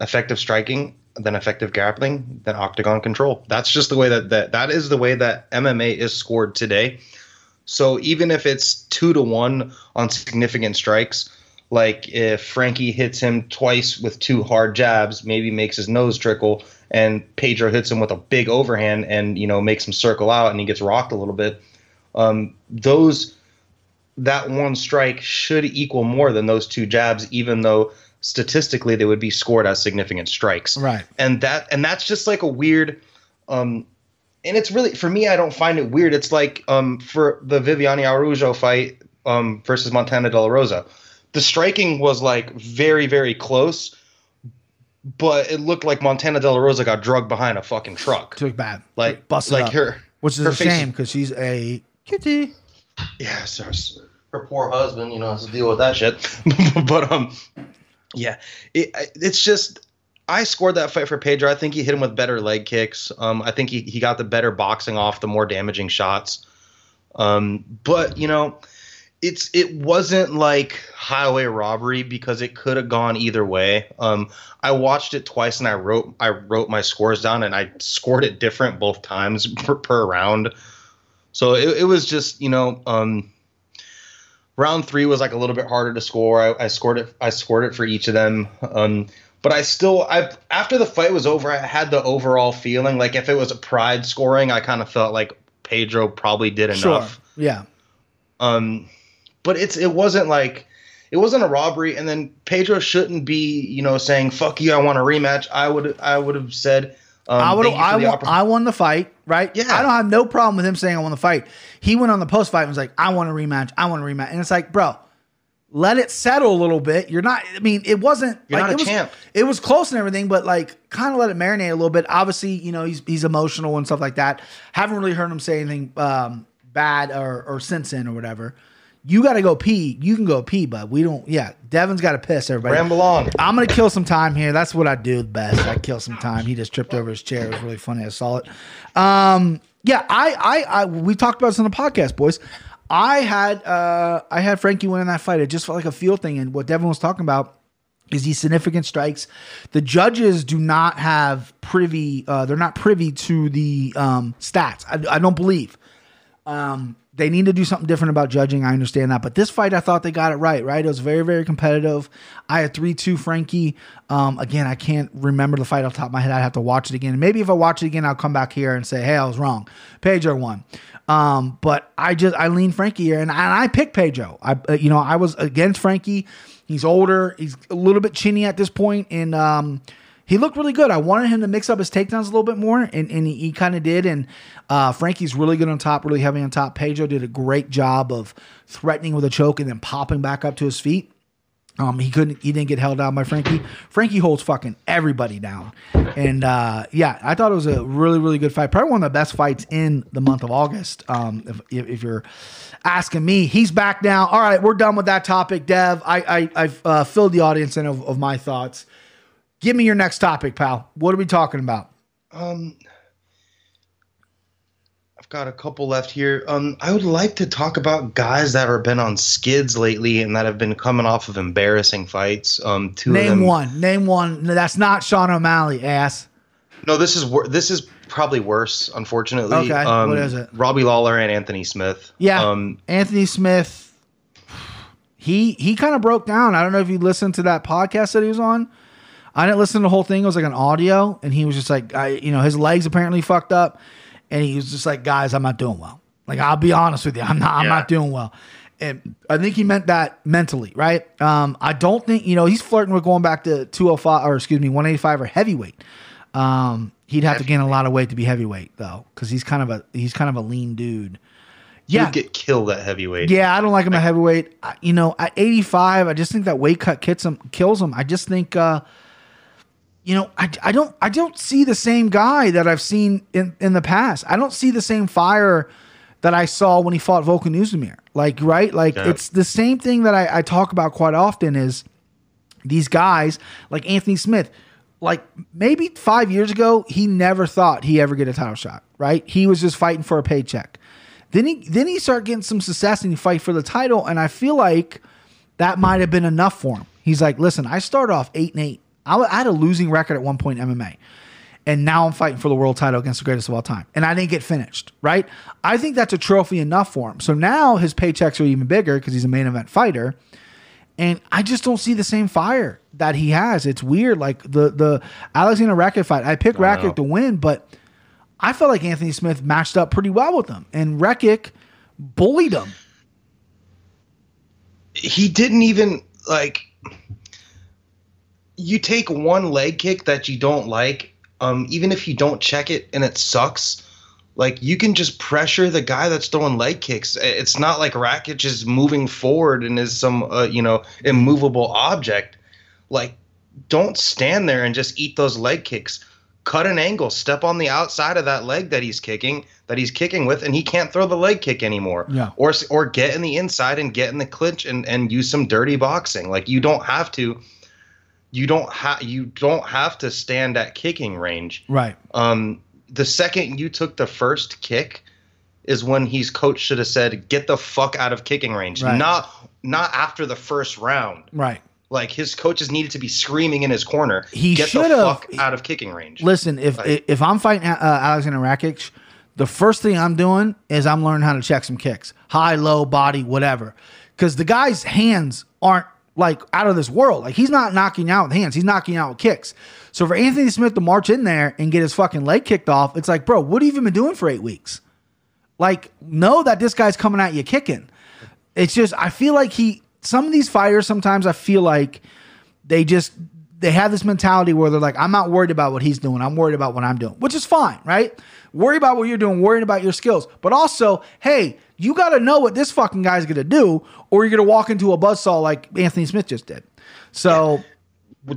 effective striking, then effective grappling, then octagon control. That's just the way that that that is the way that MMA is scored today. So even if it's two to one on significant strikes, like if Frankie hits him twice with two hard jabs, maybe makes his nose trickle, and Pedro hits him with a big overhand and you know makes him circle out and he gets rocked a little bit. Um, those that one strike should equal more than those two jabs, even though statistically they would be scored as significant strikes. Right. And that and that's just like a weird um and it's really for me I don't find it weird. It's like um for the Viviane Araújo fight um versus Montana De La Rosa. The striking was like very, very close, but it looked like Montana De La Rosa got drugged behind a fucking truck. Took bad, Like busted like up, her which is her a shame because she's a kitty. Yeah, so her poor husband, you know, has to deal with that shit. but um, yeah, it, it's just I scored that fight for Pedro. I think he hit him with better leg kicks. Um, I think he he got the better boxing off, the more damaging shots. Um, but you know, it's it wasn't like highway robbery because it could have gone either way. Um, I watched it twice and I wrote I wrote my scores down and I scored it different both times per, per round. So it, it was just you know um, round three was like a little bit harder to score. I, I scored it I scored it for each of them. Um, but I still I after the fight was over, I had the overall feeling like if it was a pride scoring, I kind of felt like Pedro probably did enough. Sure. Yeah. Um, but it's it wasn't like it wasn't a robbery, and then Pedro shouldn't be, you know, saying "fuck you," I want a rematch. I would, I would have said, um, I would. I, won, I won the fight, right? Yeah. I don't have no problem with him saying I won the fight. He went on the post fight and was like, "I want a rematch. I want a rematch." And it's like, bro, let it settle a little bit. You're not. I mean, it wasn't. You're like, not a it was, champ. It was close and everything, but like, kind of let it marinate a little bit. Obviously, you know, he's he's emotional and stuff like that. Haven't really heard him say anything um, bad or or since then or whatever. You got to go pee. You can go pee, but we don't. Yeah, Devin's got to piss. Everybody, Ramble on. I'm gonna kill some time here. That's what I do best. I kill some time. He just tripped over his chair. It was really funny. I saw it. Um, yeah, I, I, I, we talked about this on the podcast, boys. I had, uh, I had Frankie win in that fight. It just felt like a feel thing. And what Devin was talking about is these significant strikes. The judges do not have privy. Uh, they're not privy to the um, stats. I, I don't believe. Um, they need to do something different about judging. I understand that, but this fight, I thought they got it right. Right, it was very, very competitive. I had three two Frankie. Um, again, I can't remember the fight off the top of my head. I'd have to watch it again. Maybe if I watch it again, I'll come back here and say, "Hey, I was wrong." Pedro won. Um, but I just I lean Frankie here, and I, and I picked Pedro. I uh, you know I was against Frankie. He's older. He's a little bit chinny at this point, and um, he looked really good. I wanted him to mix up his takedowns a little bit more, and, and he, he kind of did. And uh, Frankie's really good on top, really heavy on top. Pedro did a great job of threatening with a choke and then popping back up to his feet. Um, he couldn't, he didn't get held down by Frankie. Frankie holds fucking everybody down, and uh, yeah, I thought it was a really, really good fight. Probably one of the best fights in the month of August. Um, if, if, you're asking me, he's back now. All right, we're done with that topic, Dev. I, I I've uh, filled the audience in of, of my thoughts. Give me your next topic, pal. What are we talking about? Um, I've got a couple left here. Um, I would like to talk about guys that have been on skids lately and that have been coming off of embarrassing fights. Um, two of Name one. Name one. No, that's not Sean O'Malley, ass. No, this is wor- this is probably worse. Unfortunately. Okay, Um, what is it? Robbie Lawler and Anthony Smith. Yeah. Um, Anthony Smith. He he kind of broke down. I don't know if you listened to that podcast that he was on. I didn't listen to the whole thing. It was like an audio, and he was just like, I, you know, his legs apparently fucked up, and he was just like, guys, I'm not doing well. Like, I'll be honest with you, I'm not, I'm Yeah. not doing well. And I think he meant that mentally, right? Um, I don't think you know he's flirting with going back to 205 or excuse me 185 or heavyweight. Um, he'd have to gain a lot of weight to be heavyweight though, because he's kind of a he's kind of a lean dude. Yeah, get killed at heavyweight. yeah, I don't like him at heavyweight. I, you know, at 85, I just think that weight cut kits him, kills him. I just think, uh, you know, I, I don't I don't see the same guy that I've seen in, in the past. I don't see the same fire that I saw when he fought Volkan Oezdemir. Like, right? Like, Yeah. it's the same thing that I, I talk about quite often is these guys like Anthony Smith. Like maybe five years ago, he never thought he ever get a title shot. Right? He was just fighting for a paycheck. Then he then he started getting some success and he fight for the title, and I feel like that might have been enough for him. He's like, listen, I start off eight and eight. I, I had a losing record at one point in MMA, and now I'm fighting for the world title against the greatest of all time, and I didn't get finished. Right? I think that's a trophy enough for him. So now his paychecks are even bigger because he's a main event fighter. And I just don't see the same fire that he has. It's weird. Like the the Alexander Rakic fight, I picked Rakic to win, but I felt like Anthony Smith matched up pretty well with him, and Rakic bullied him. he didn't even like you take one leg kick that you don't like um even if you don't check it and it sucks like you can just pressure the guy that's throwing leg kicks. It's not like Rakic is moving forward and is some uh, you know immovable object. Like don't stand there and just eat those leg kicks. Cut an angle. Step on the outside of that leg that he's kicking that he's kicking with and he can't throw the leg kick anymore. Yeah. or or get in the inside and get in the clinch and and use some dirty boxing. Like you don't have to you don't have you don't have to stand at kicking range Right. um the second you took the first kick is when he's coach should have said get the fuck out of kicking range Right. not not after the first round Right. like his coaches needed to be screaming in his corner He get the fuck out of kicking range Listen, if Like- if I'm fighting uh, Alexander Rakic, the first thing I'm doing is I'm learning how to check some kicks, high, low, body, whatever, because the guy's hands aren't like out of this world. Like he's not knocking out with hands, he's knocking out with kicks. So for Anthony Smith to march in there and get his fucking leg kicked off, it's like, bro, what have you been doing for eight weeks? Like, know that this guy's coming at you kicking. It's just I feel like he some of these fighters sometimes I feel like they just they have this mentality where they're like, I'm not worried about what he's doing. I'm worried about what I'm doing, which is fine, right? Worry about what you're doing, worrying about your skills. But also, hey, you got to know what this fucking guy's going to do, or you're going to walk into a buzzsaw like Anthony Smith just did. So.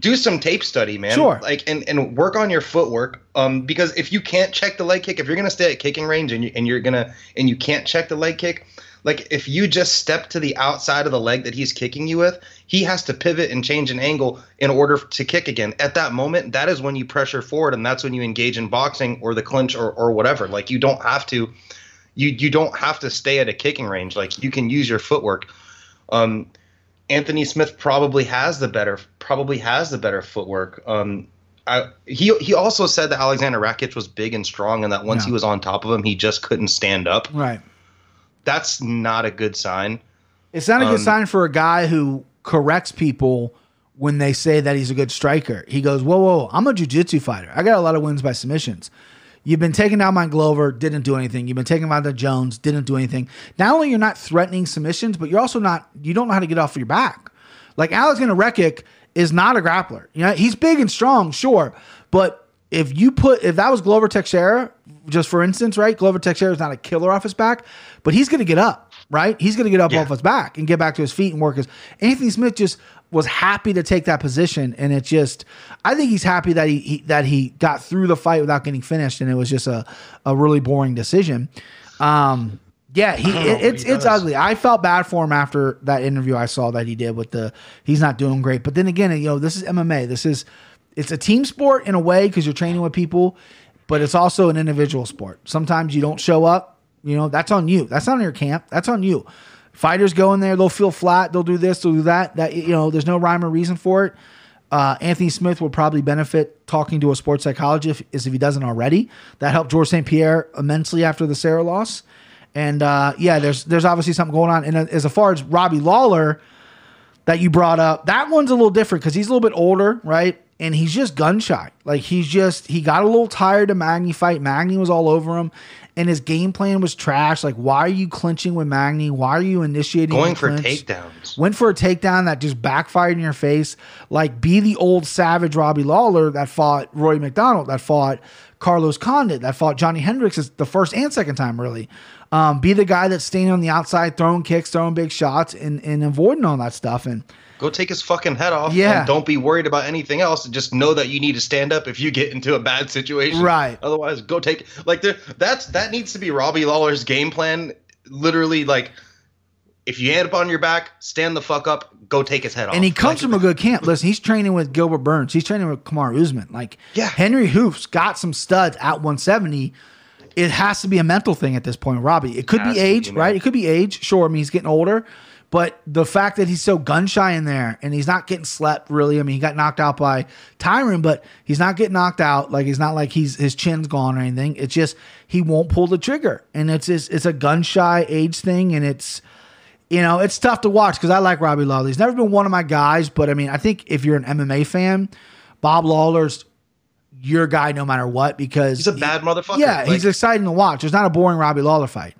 do some tape study, man. Sure. Like and, and work on your footwork. Um, because if you can't check the leg kick, if you're gonna stay at kicking range and you and you're gonna and you can't check the leg kick, like if you just step to the outside of the leg that he's kicking you with, he has to pivot and change an angle in order to kick again. At that moment, that is when you pressure forward and that's when you engage in boxing or the clinch or, or whatever. Like you don't have to you you don't have to stay at a kicking range. Like you can use your footwork. Um Anthony Smith probably has the better probably has the better footwork. Um, I, he he also said that Alexander Rakic was big and strong, and that once Yeah. he was on top of him, he just couldn't stand up. Right. That's not a good sign. It's not a good Um, sign for a guy who corrects people when they say that he's a good striker. He goes, Whoa, whoa, I'm a jujitsu fighter. I got a lot of wins by submissions. You've been taking down my Glover, didn't do anything. You've been taking down the Jones, didn't do anything. Not only you're not threatening submissions, but you're also not, you don't know how to get off your back. Like Alexander Rakic is not a grappler. You know, he's big and strong, sure. But if you put, if that was Glover Teixeira, just for instance, right? Glover Teixeira is not a killer off his back, but he's going to get up, right? He's going to get up Yeah. off his back and get back to his feet and work his. Anthony Smith just was happy to take that position, and it just, I think he's happy that he, he that he got through the fight without getting finished, and it was just a a really boring decision. Um, yeah, he, it, it's he it's ugly. I felt bad for him after that interview I saw that he did with the he's not doing great. But then again, you know, this is MMA. This is it's a team sport in a way because you're training with people, but it's also an individual sport. Sometimes you don't show up. You know, that's on you. That's not on your camp. That's on you. Fighters go in there, they'll feel flat, they'll do this, they'll do that. That you know, there's no rhyme or reason for it. Uh, Anthony Smith will probably benefit talking to a sports psychologist if, if he doesn't already. That helped George St. Pierre immensely after the Serra loss. And uh, yeah, there's there's obviously something going on. And as far as Robbie Lawler that you brought up, that one's a little different because he's a little bit older, right? And he's just gun shy. Like he's just he got a little tired of Magny fight. Magny was all over him, and his game plan was trash. Like, why are you clinching with Magny? Why are you initiating Going for clinch? takedowns. Went for a takedown that just backfired in your face. Like, be the old savage Robbie Lawler that fought Roy McDonald, that fought Carlos Condit, that fought Johny Hendricks is the first and second time, really. Um, be the guy that's staying on the outside, throwing kicks, throwing big shots, and, and avoiding all that stuff. And Go take his fucking head off. Yeah. And don't be worried about anything else. And just know that you need to stand up if you get into a bad situation. Right. Otherwise, go take like there. That's that needs to be Robbie Lawler's game plan. Literally, like if you end up on your back, stand the fuck up. Go take his head off. and he comes Like, from a good camp. Listen, he's training with Gilbert Burns. He's training with Kamar Usman. Like, Yeah. Henri Hooft's got some studs at 170. It has to be a mental thing at this point, Robbie. It could Has be to be, age, right? It could be age. Sure, I mean he's getting older, but the fact that he's so gun shy in there and he's not getting slept really. I mean, he got knocked out by Tyron, but he's not getting knocked out. Like he's not like he's his chin's gone or anything. It's just he won't pull the trigger, and it's just, it's a gun shy age thing, and it's you know, it's tough to watch because I like Robbie Lawler. He's never been one of my guys, but I mean, I think if you're an MMA fan, Bob Lawler's your guy no matter what because He's a bad motherfucker. Yeah, Like- he's exciting to watch. There's not a boring Robbie Lawler fight.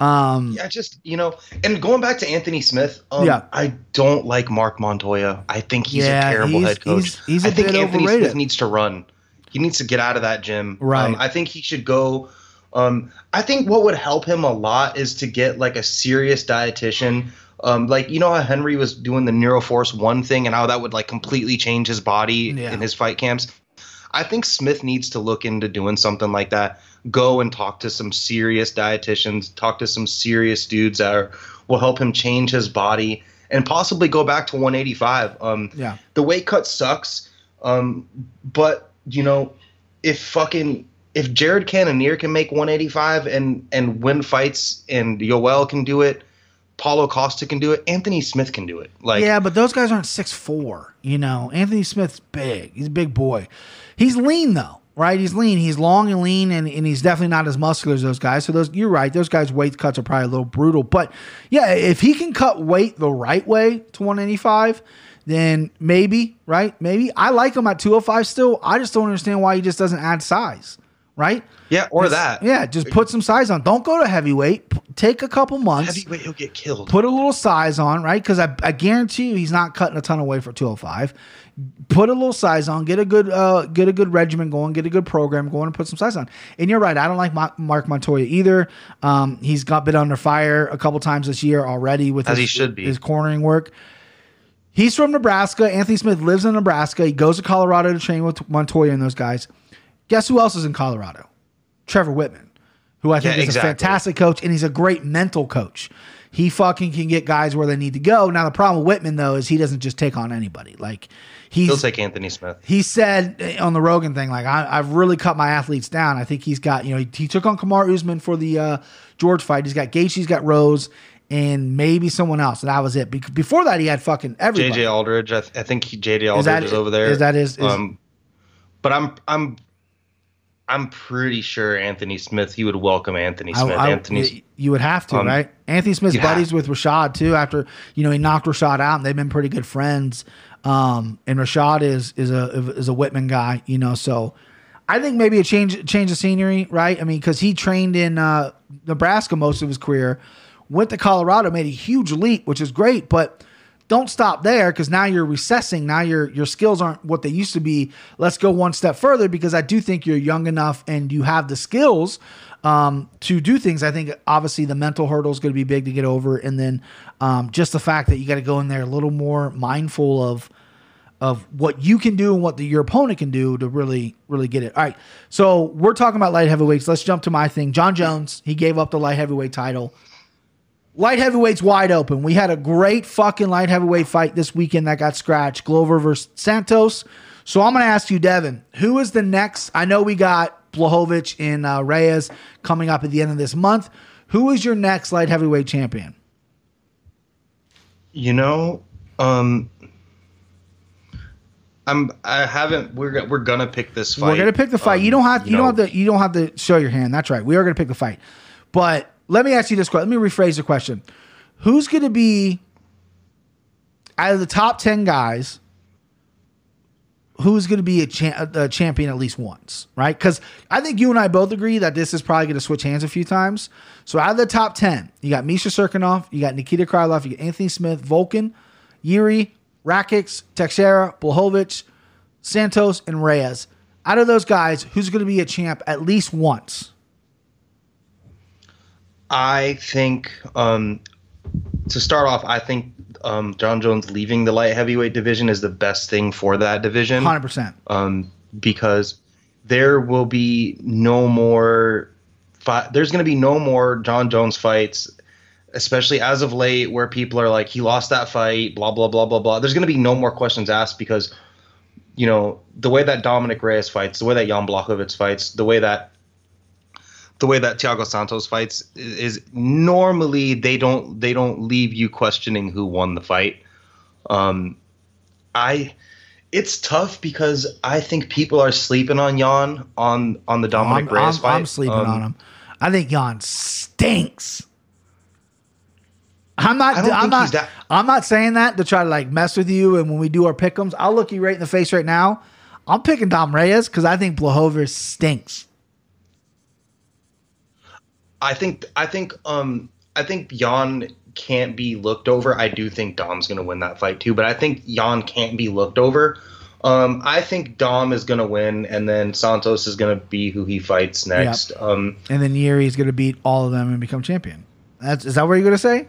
Yeah, just you know, and going back to Anthony Smith, um, Yeah. I don't like Marc Montoya. I think he's Yeah, a terrible he's- head coach. he's- he's a I think Anthony overrated. Smith needs to run. He needs to get out of that gym. Right. Um, I think he should go. Um, I think what would help him a lot is to get like a serious dietitian. Um, like you know how Henry was doing the Neuroforce one thing and how that would like completely change his body Yeah. in his fight camps. I think Smith needs to look into doing something like that. Go and talk to some serious dietitians, talk to some serious dudes that are, will help him change his body and possibly go back to 185. Um, Yeah. the weight cut sucks, um, but you know, if fucking if Jared Cannonier can make 185 and and win fights, and Yoel can do it, Paulo Costa can do it, Anthony Smith can do it. Like, yeah, but those guys aren't six four. You know, Anthony Smith's big. He's a big boy. He's lean though, right? He's lean. He's long and lean, and, and he's definitely not as muscular as those guys. So those, you're right. Those guys' weight cuts are probably a little brutal. But yeah, if he can cut weight the right way to 185, then maybe, right? Maybe I like him at 205 still. I just don't understand why he just doesn't add size. right? Yeah, or Just- that. Yeah, just put some size on. Don't go to heavyweight. P- Take a couple months. Heavyweight, he'll get killed. Put a little size on, right? Because I, I guarantee you he's not cutting a ton of weight for 205. Put a little size on, get a good uh, get a good regimen going, get a good program going, and put some size on. And you're right, I don't like Ma- Marc Montoya either. Um, he's got been under fire a couple times this year already with As his, he should be. his cornering work. He's from Nebraska. Anthony Smith lives in Nebraska. He goes to Colorado to train with Montoya and those guys. Guess who else is in Colorado? Trevor Wittman, who I think Yeah, is exactly. a fantastic coach, and he's a great mental coach. He fucking can get guys where they need to go. Now the problem with Wittman though is he doesn't just take on anybody. Like he's He'll take Anthony Smith. he said uh, on the Rogan thing, like I, I've really cut my athletes down. I think he's got you know he, he took on Kamar Usman for the uh, George fight. He's got Gaethje, he's got Rose, and maybe someone else. And that was it. Be- before that, he had fucking everybody. JJ Aldrich. I, th- I think he, JJ Aldrich that is, over there. Is that his- is- um, but I'm I'm I'm pretty sure Anthony Smith. He would welcome Anthony Smith. I- Anthony's y- you would have to, um, right? Anthony Smith's you have buddies with Rashad too. After you know he knocked Rashad out, and they've been pretty good friends. Um, and Rashad is is a is a Wittman guy, you know. So I think maybe a change change of scenery, right? I mean, because he trained in uh, Nebraska most of his career, went to Colorado, made a huge leap, which is great, but. Don't stop there because now you're recessing. Now your your skills aren't what they used to be. Let's go one step further because I do think you're young enough and you have the skills um, to do things. I think obviously the mental hurdle is going to be big to get over, and then um, just the fact that you got to go in there a little more mindful of of what you can do and what the, your opponent can do to really really get it. All right, so we're talking about light heavyweights. Let's jump to my thing. Jon Jones he gave up the light heavyweight title. Light heavyweight's wide open. We had a great fucking light heavyweight fight this weekend that got scratched. Glover versus Santos. So I'm going to ask you, Devin, who is the next? I know we got Blachowicz and uh, Reyes coming up at the end of this month. Who is your next light heavyweight champion? You know, um, I'm. I haven't. We're we're gonna pick this fight. We're gonna pick the fight. Um, you don't have. You, know, don't have to. You don't have to show your hand. That's right. We are gonna pick the fight. But let me ask you this question. Let me rephrase the question. Who's gonna be out of the top ten guys? Who's going to be a, cha- a champion at least once, right? Because I think you and I both agree that this is probably going to switch hands a few times. So out of the top ten, you got Misha Cirkunov, you got Nikita Krylov, you got Anthony Smith, Volkan, Yuri, Rakic, Teixeira, Blachowicz, Santos, and Reyes. Out of those guys, who's going to be a champ at least once? I think um, to start off, I think um, Jon Jones leaving the light heavyweight division is the best thing for that division. Hundred percent. um, because there will be no more. Fi- there's going to be no more Jon Jones fights, especially as of late, where people are like, he lost that fight, blah blah blah blah blah. There's going to be no more questions asked because, you know, the way that Dominick Reyes fights, the way that Jan Blachowicz fights, the way that the way that Thiago Santos fights is, is normally they don't they don't leave you questioning who won the fight. Um, I it's tough because I think people are sleeping on Jan on on the Dominick I'm, Reyes I'm- fight. I'm sleeping Um, on him. I think Jan stinks. I'm not. I'm not. that- I'm not saying that to try to like mess with you. And when we do our pickums, I'll look you right in the face right now. I'm picking Dom Reyes because I think Blachowicz stinks. I think I think um I think Jan can't be looked over. I do think Dom's gonna win that fight too, but I think Jan can't be looked over. Um, I think Dom is gonna win, and then Santos is gonna be who he fights next. Um, And then Yuri is going to beat all of them and become champion. That's is that what you're going to say?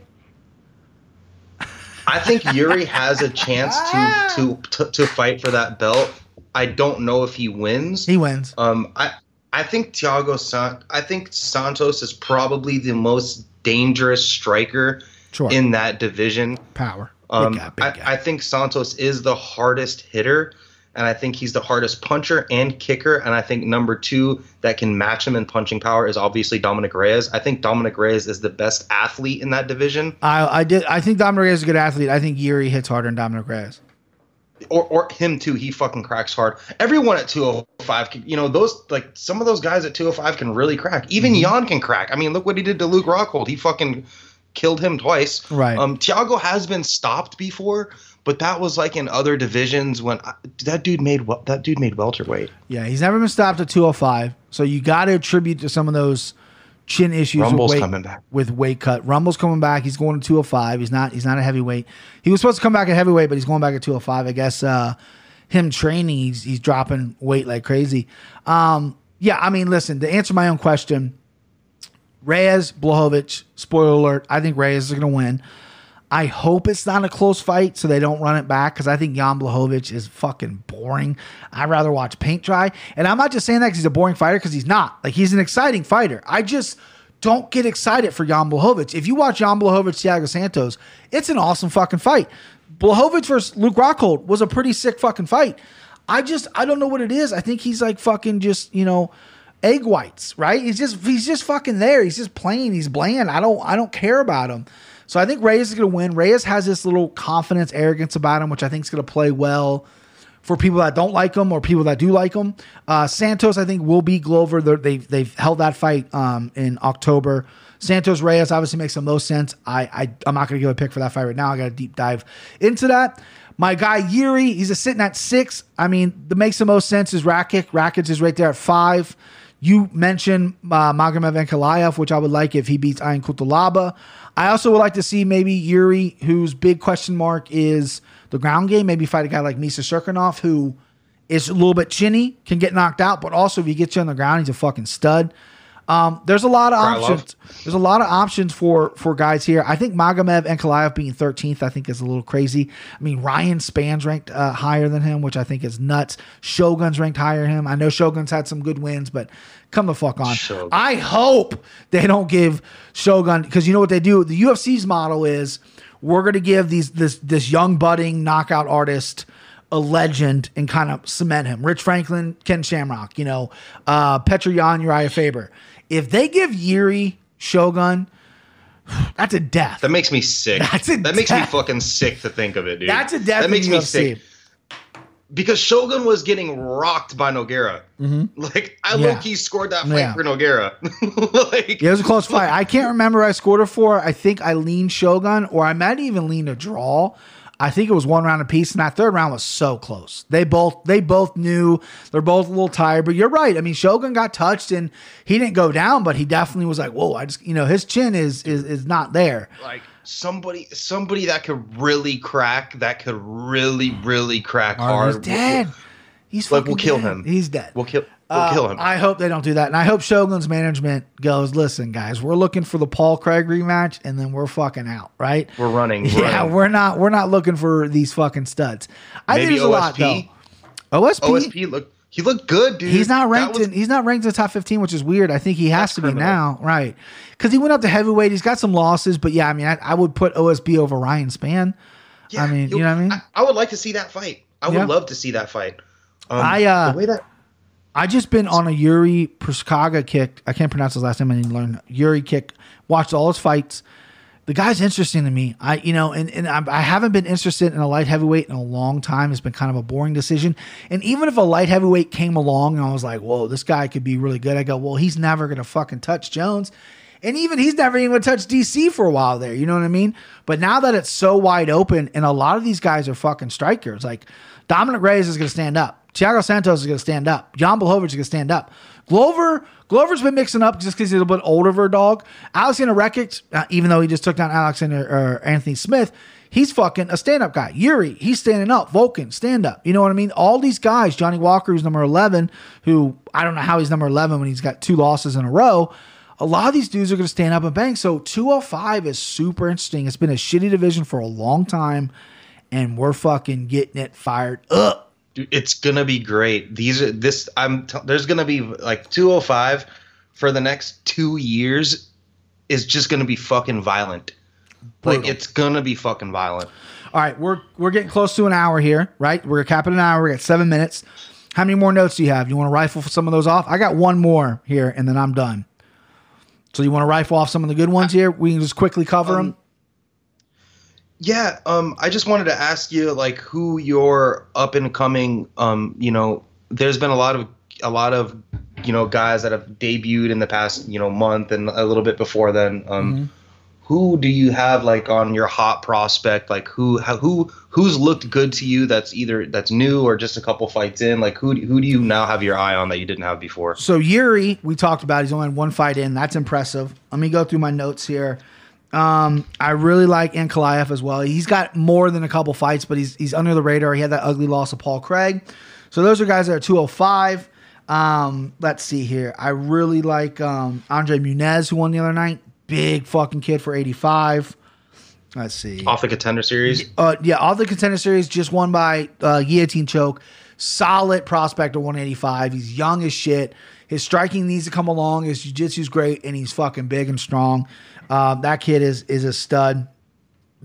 I think Yuri has a chance to, to to to fight for that belt. I don't know if he wins. He wins. Um, I I think Thiago San I think Santos is probably the most dangerous striker Sure. in that division. Power. Um, big guy, big I. I think Santos is the hardest hitter, and I think he's the hardest puncher and kicker. And I think number two that can match him in punching power is obviously Dominick Reyes. I think Dominick Reyes is the best athlete in that division, I, I did. I think Dominick Reyes is a good athlete. I think Yuri hits harder than Dominic Reyes. or or him too. He fucking cracks hard. Everyone at 205, can, you know, those like some of those guys at 205 can really crack. Even Mm-hmm. Jan can crack. I mean, look what he did to Luke Rockhold. He fucking killed him twice. Right. Um, Thiago has been stopped before, but that was like in other divisions when I, that dude made that dude made welterweight. Yeah, he's never been stopped at 205. So you got to attribute to some of those chin issues Rumble's with weight, coming back. with weight cut. Rumble's coming back. He's going to 205. He's not he's not a heavyweight. He was supposed to come back at heavyweight, but he's going back at 205. I guess uh, him training, he's, he's dropping weight like crazy. Um, yeah, I mean, listen, to answer my own question, Reyes, Blachowicz, spoiler alert, I think Reyes is going to win. I hope it's not a close fight so they don't run it back because I think Jan Blachowicz is fucking boring. I'd rather watch paint dry. And I'm not just saying that because he's a boring fighter because he's not. Like, he's an exciting fighter. I just don't get excited for Jan Blachowicz. If you watch Jan Blachowicz, Thiago Santos, it's an awesome fucking fight. Blachowicz versus Luke Rockhold was a pretty sick fucking fight. I just, I don't know what it is. I think he's like fucking just, you know, egg whites, right? He's just he's just fucking there. He's just playing. He's bland. I don't I don't care about him. So I think Reyes is going to win. Reyes has this little confidence, arrogance about him, which I think is going to play well for people that don't like him or people that do like him. Uh, Santos, I think, will be Glover. They're, they've they've held that fight um, in October. Santos Reyes obviously makes the most sense. I, I I'm not going to give a pick for that fight right now. I got to deep dive into that. My guy Yuri, he's a sitting at six. I mean, the makes the most sense is Rakic. Rakic is right there at five. You mentioned uh, Magomed Ankalaev, which I would like if he beats Ion Cutelaba. I also would like to see maybe Yuri, whose big question mark is the ground game, maybe fight a guy like Misha Cirkunov, who is a little bit chinny, can get knocked out, but also if he gets you on the ground, he's a fucking stud. Um, there's a lot of options. There's a lot of options for for guys here. I think Magomed Ankalaev being 13th, I think is a little crazy. I mean, Ryan Spann's ranked uh, higher than him, which I think is nuts. Shogun's ranked higher than him. I know Shogun's had some good wins, but come the fuck on. Shogun. I hope they don't give Shogun because you know what they do. The UFC's model is we're going to give these this this young budding knockout artist a legend and kind of cement him. Rich Franklin, Ken Shamrock, you know, uh, Petr Yan, Urijah Faber. If they give Yuri Shogun, that's a death. That makes me sick. That's a that makes me fucking sick to think of it, dude. That's a death. That makes me sick because Shogun was getting rocked by Nogueira. Like I Mm-hmm. Yeah. low key scored that fight Yeah. for Nogueira. like Yeah, it was a close fight. I can't remember I scored it for. I think I leaned Shogun, or I might even lean a draw. I think it was one round apiece, and that third round was so close. They both they both knew they're both a little tired, but you're right. I mean, Shogun got touched and he didn't go down, but he definitely was like, "Whoa!" I just you know his chin is is is not there. like somebody somebody that could really crack that could really really crack Oh, hard. he's dead. He's Like, we'll kill dead. him. He's dead. We'll kill we'll Uh, kill him. I hope they don't do that. And I hope Shogun's management goes, listen, guys, we're looking for the Paul Craig rematch, and then we're fucking out, right? We're running. Yeah, running. we're not we're not looking for these fucking studs. I think Maybe there's a lot though. OSP? OSP, OSP look he looked good, dude. he's not ranked was- in he's not ranked in the top 15, which is weird. I think he has to be criminal. now, right? Because he went up to heavyweight. He's got some losses, but yeah, I mean, I, I would put OSP over Ryan Spann. Yeah, I mean, you know what I mean? I, I would like to see that fight. I would Yeah. love to see that fight. Um, I, uh, the way that I just been on a Yuri Prochazka kick. I can't pronounce his last name. I need to learn Yuri kick. Watched all his fights. The guy's interesting to me. I, you know, and, and I, haven't been interested in a light heavyweight in a long time. It's been kind of a boring decision. And even if a light heavyweight came along and I was like, whoa, this guy could be really good, I go, well, he's never going to fucking touch Jones. And even he's never even touch DC for a while there. You know what I mean? But now that it's so wide open and a lot of these guys are fucking strikers, like Dominick Reyes is going to stand up. Thiago Santos is going to stand up. John Blachowicz is going to stand up. Glover, Glover's been mixing up just because he's a little bit older of a dog. Alexander Rakic, uh, even though he just took down Alexander or Anthony Smith, he's fucking a stand up guy. Yuri, he's standing up. Volkan, stand up. You know what I mean? All these guys, Johnny Walker, who's number 11, who I don't know how he's number 11 when he's got two losses in a row. A lot of these dudes are going to stand up and bang. So 205 is super interesting. It's been a shitty division for a long time, and we're fucking getting it fired up. It's gonna be great. These are this. I'm. T- there's gonna be like 205 for the next two years. Is just gonna be fucking violent. Like it's gonna be fucking violent. All right, we're we're getting close to an hour here, right? We're capping an hour. We got seven minutes. How many more notes do you have? You want to rifle some of those off? I got one more here, and then I'm done. So you want to rifle off some of the good ones here? We can just quickly cover um, them. Yeah. Um. I just wanted to ask you like who your up and coming. Um. You know, there's been a lot of a lot of you know guys that have debuted in the past you know month and a little bit before then. Um. who do you have like on your hot prospect? Like who who who's looked good to you? That's either that's new or just a couple fights in. Like who who do you now have your eye on that you didn't have before? So Yuri, we talked about. He's only had one fight in. That's impressive. Let me go through my notes here. Um, I really like Ankalaev as well. He's got more than a couple fights, but he's he's under the radar. He had that ugly loss of Paul Craig. So those are guys that are 205. Um, let's see here. I really like um, Andre Muniz, who won the other night. Big fucking kid for 85. Let's see. Off the contender series? Uh, yeah, off the contender series, just won by uh, guillotine choke. Solid prospect of 185. He's young as shit. His striking needs to come along. His jiu-jitsu's great, and he's fucking big and strong. Uh, that kid is is a stud.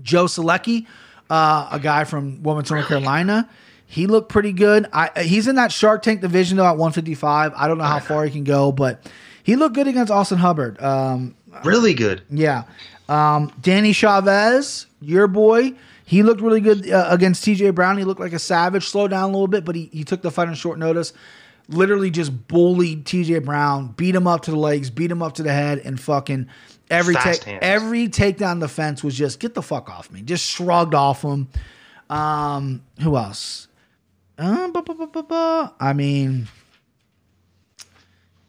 Joe Solecki, uh, a guy from Wilmington, North Carolina. He looked pretty good. I, he's in that Shark Tank division though at 155. I don't know how far he can go, but he looked good against Austin Hubbard. Um, really good. Yeah. Um, Danny Chavez, your boy, he looked really good uh, against TJ Brown. He looked like a savage. Slowed down a little bit, but he, he took the fight on short notice. Literally just bullied TJ Brown, beat him up to the legs, beat him up to the head, and fucking every take every takedown defense was just get the fuck off me. Just shrugged off him. Um, who else? Uh, bu- bu- bu- I mean,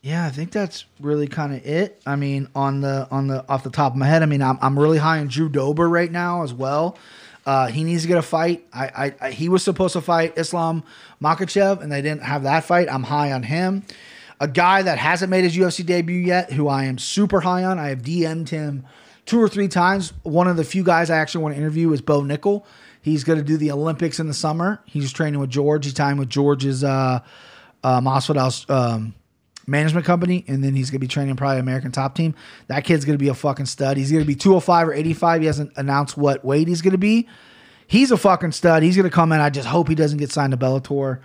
yeah, I think that's really kind of it. I mean, on the on the off the top of my head, I mean, I'm I'm really high on Drew Dober right now as well. Uh, he needs to get a fight. I, I, I, he was supposed to fight Islam Makhachev, and they didn't have that fight. I'm high on him. A guy that hasn't made his UFC debut yet, who I am super high on. I have DM'd him two or three times. One of the few guys I actually want to interview is Bo Nickal. He's going to do the Olympics in the summer. He's training with George. He's tying with George's uh, uh, Masvidal's um, management company, and then he's going to be training probably American Top Team. That kid's going to be a fucking stud. He's going to be 205 or 85. He hasn't announced what weight he's going to be. He's a fucking stud. He's going to come in. I just hope he doesn't get signed to Bellator.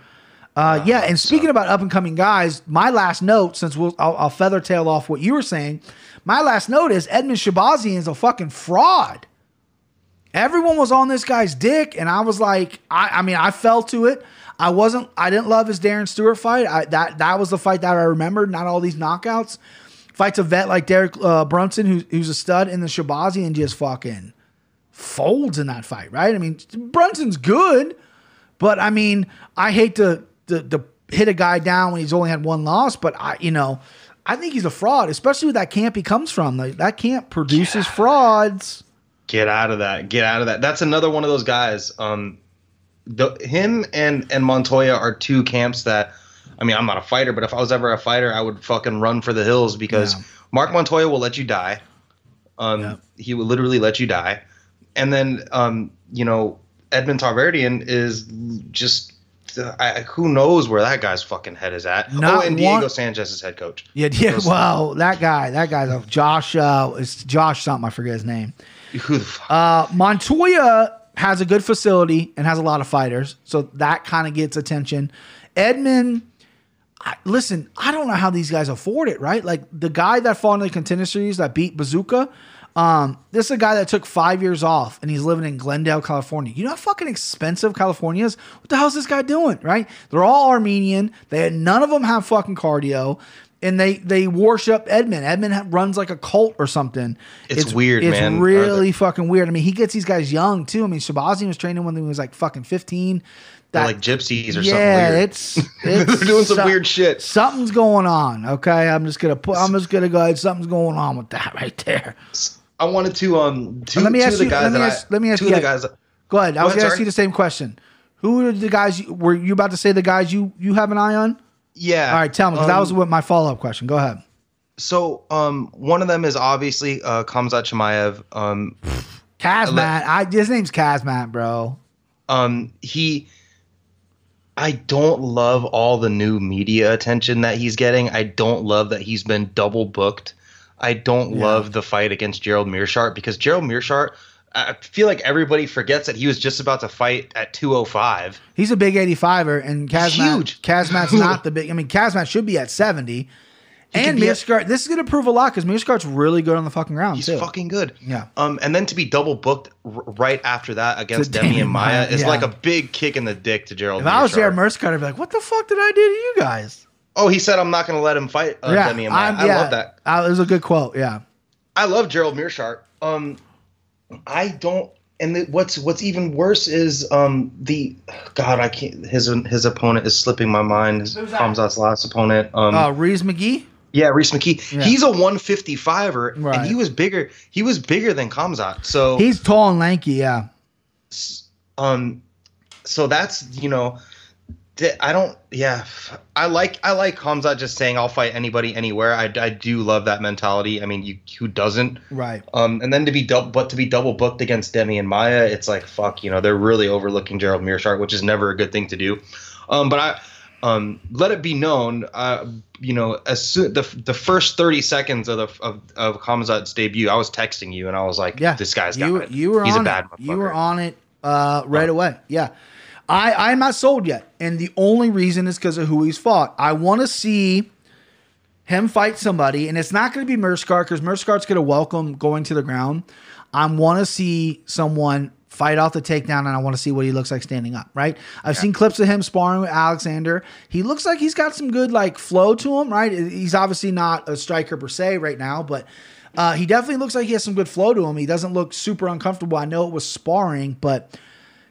Uh, yeah, and speaking about up and coming guys, my last note, since we'll, I'll, I'll feather tail off what you were saying, my last note is Edmen Shahbazyan is a fucking fraud. Everyone was on this guy's dick, and I was like, I, I mean, I fell to it. I wasn't. I didn't love his Darren Stewart fight. I, that that was the fight that I remembered. Not all these knockouts. Fights a vet like Derek uh, Brunson, who's who's a stud, in the Shahbazyan and just fucking folds in that fight. Right? I mean, Brunson's good, but I mean, I hate to to, to hit a guy down when he's only had one loss. But I, you know, I think he's a fraud, especially with that camp he comes from. Like, that camp produces frauds. Get out of that. Get out of that. That's another one of those guys. Um, the, him and and Montoya are two camps that. I mean, I'm not a fighter, but if I was ever a fighter, I would fucking run for the hills because yeah. Marc Montoya will let you die. Um, yeah. he will literally let you die, and then um, you know, Edmond Tarverdyan is just. I, who knows where that guy's fucking head is at? Not oh, and Diego one, Sanchez head coach. Yeah, yeah. Well, that guy, that guy's Josh. Uh, it's Josh something. I forget his name. Who the fuck? Uh, Montoya has a good facility and has a lot of fighters, so that kind of gets attention. Edmond, I, listen, I don't know how these guys afford it, right? Like the guy that fought in the contender series that beat Bazooka. Um, this is a guy that took five years off and he's living in Glendale, California. You know how fucking expensive California is? What the hell is this guy doing? Right? They're all Armenian. They none of them have fucking cardio and they they worship Edmond. Edmond runs like a cult or something. It's, it's weird, it's man. really fucking weird. I mean, he gets these guys young too. I mean, Shahbazyan was training when he was like fucking fifteen. That, like gypsies or yeah, something. Yeah, it's, it's they're doing some, some weird shit. Something's going on. Okay, I'm just gonna put. I'm just gonna go. Ahead. Something's going on with that right there. I wanted to um. Two, let me ask you. Let me ask, I, let me ask you. The guys. Go ahead. I was gonna ask you the same question. Who are the guys? You, were you about to say the guys you you have an eye on? Yeah. All right, tell me because um, that was what my follow up question. Go ahead. So, um, one of them is obviously uh, Khamzat Chimaev. Um, Kazmat. I his name's Kazmat, bro. Um, he. I don't love all the new media attention that he's getting. I don't love that he's been double booked. I don't yeah. love the fight against Gerald Meerschaert because Gerald Meerschaert I feel like everybody forgets that he was just about to fight at 205. He's a big 85er, and Kazmat, huge. Kazmat's not the big. I mean, Kazmat should be at 70. He and Meerschaert, this is going to prove a lot because Meerschaert's really good on the fucking ground. He's too. fucking good. Yeah. Um, and then to be double booked r- right after that against Demian Maia is yeah. like a big kick in the dick to Gerald. If I was Jared Meerschaert, I'd be like, "What the fuck did I do to you guys?" Oh, he said, "I'm not going to let him fight uh, yeah, Demian Maia." I love that. Uh, it was a good quote. Yeah. I love Gerald Meerschaert. Um, I don't. And the, what's what's even worse is um the God I can't his his opponent is slipping my mind. His Hamzat's last opponent. Um, Uh, Rhys McKee. yeah, Rhys McKee. Yeah. He's a 155er, Right. and he was bigger. He was bigger than Kamzat. So He's tall and lanky. Yeah. um so that's you know th- i don't yeah i like i like hamza just saying i'll fight anybody anywhere i, I do love that mentality i mean you who doesn't Right. um and then to be double but to be double booked against Demian Maia it's like fuck you know they're really overlooking Gerald Meerschaert which is never a good thing to do um but i um, let it be known, uh, you know, as soon the the first thirty seconds of the of of Hamzat's debut, I was texting you and I was like, Yeah. this guy's got you, it. You were He's on a bad it. You were on it uh, right away. Yeah. I, I'm not sold yet. And the only reason is because of who he's fought. I want to see him fight somebody, and it's not going to be Meerschaert because Meerschaert's going to welcome going to the ground. I want to see someone fight off the takedown, and I want to see what he looks like standing up. Right? I've seen clips of him sparring with Alexander. He looks like he's got some good like flow to him. Right? He's obviously not a striker per se right now, but. Uh, he definitely looks like he has some good flow to him. He doesn't look super uncomfortable. I know it was sparring, but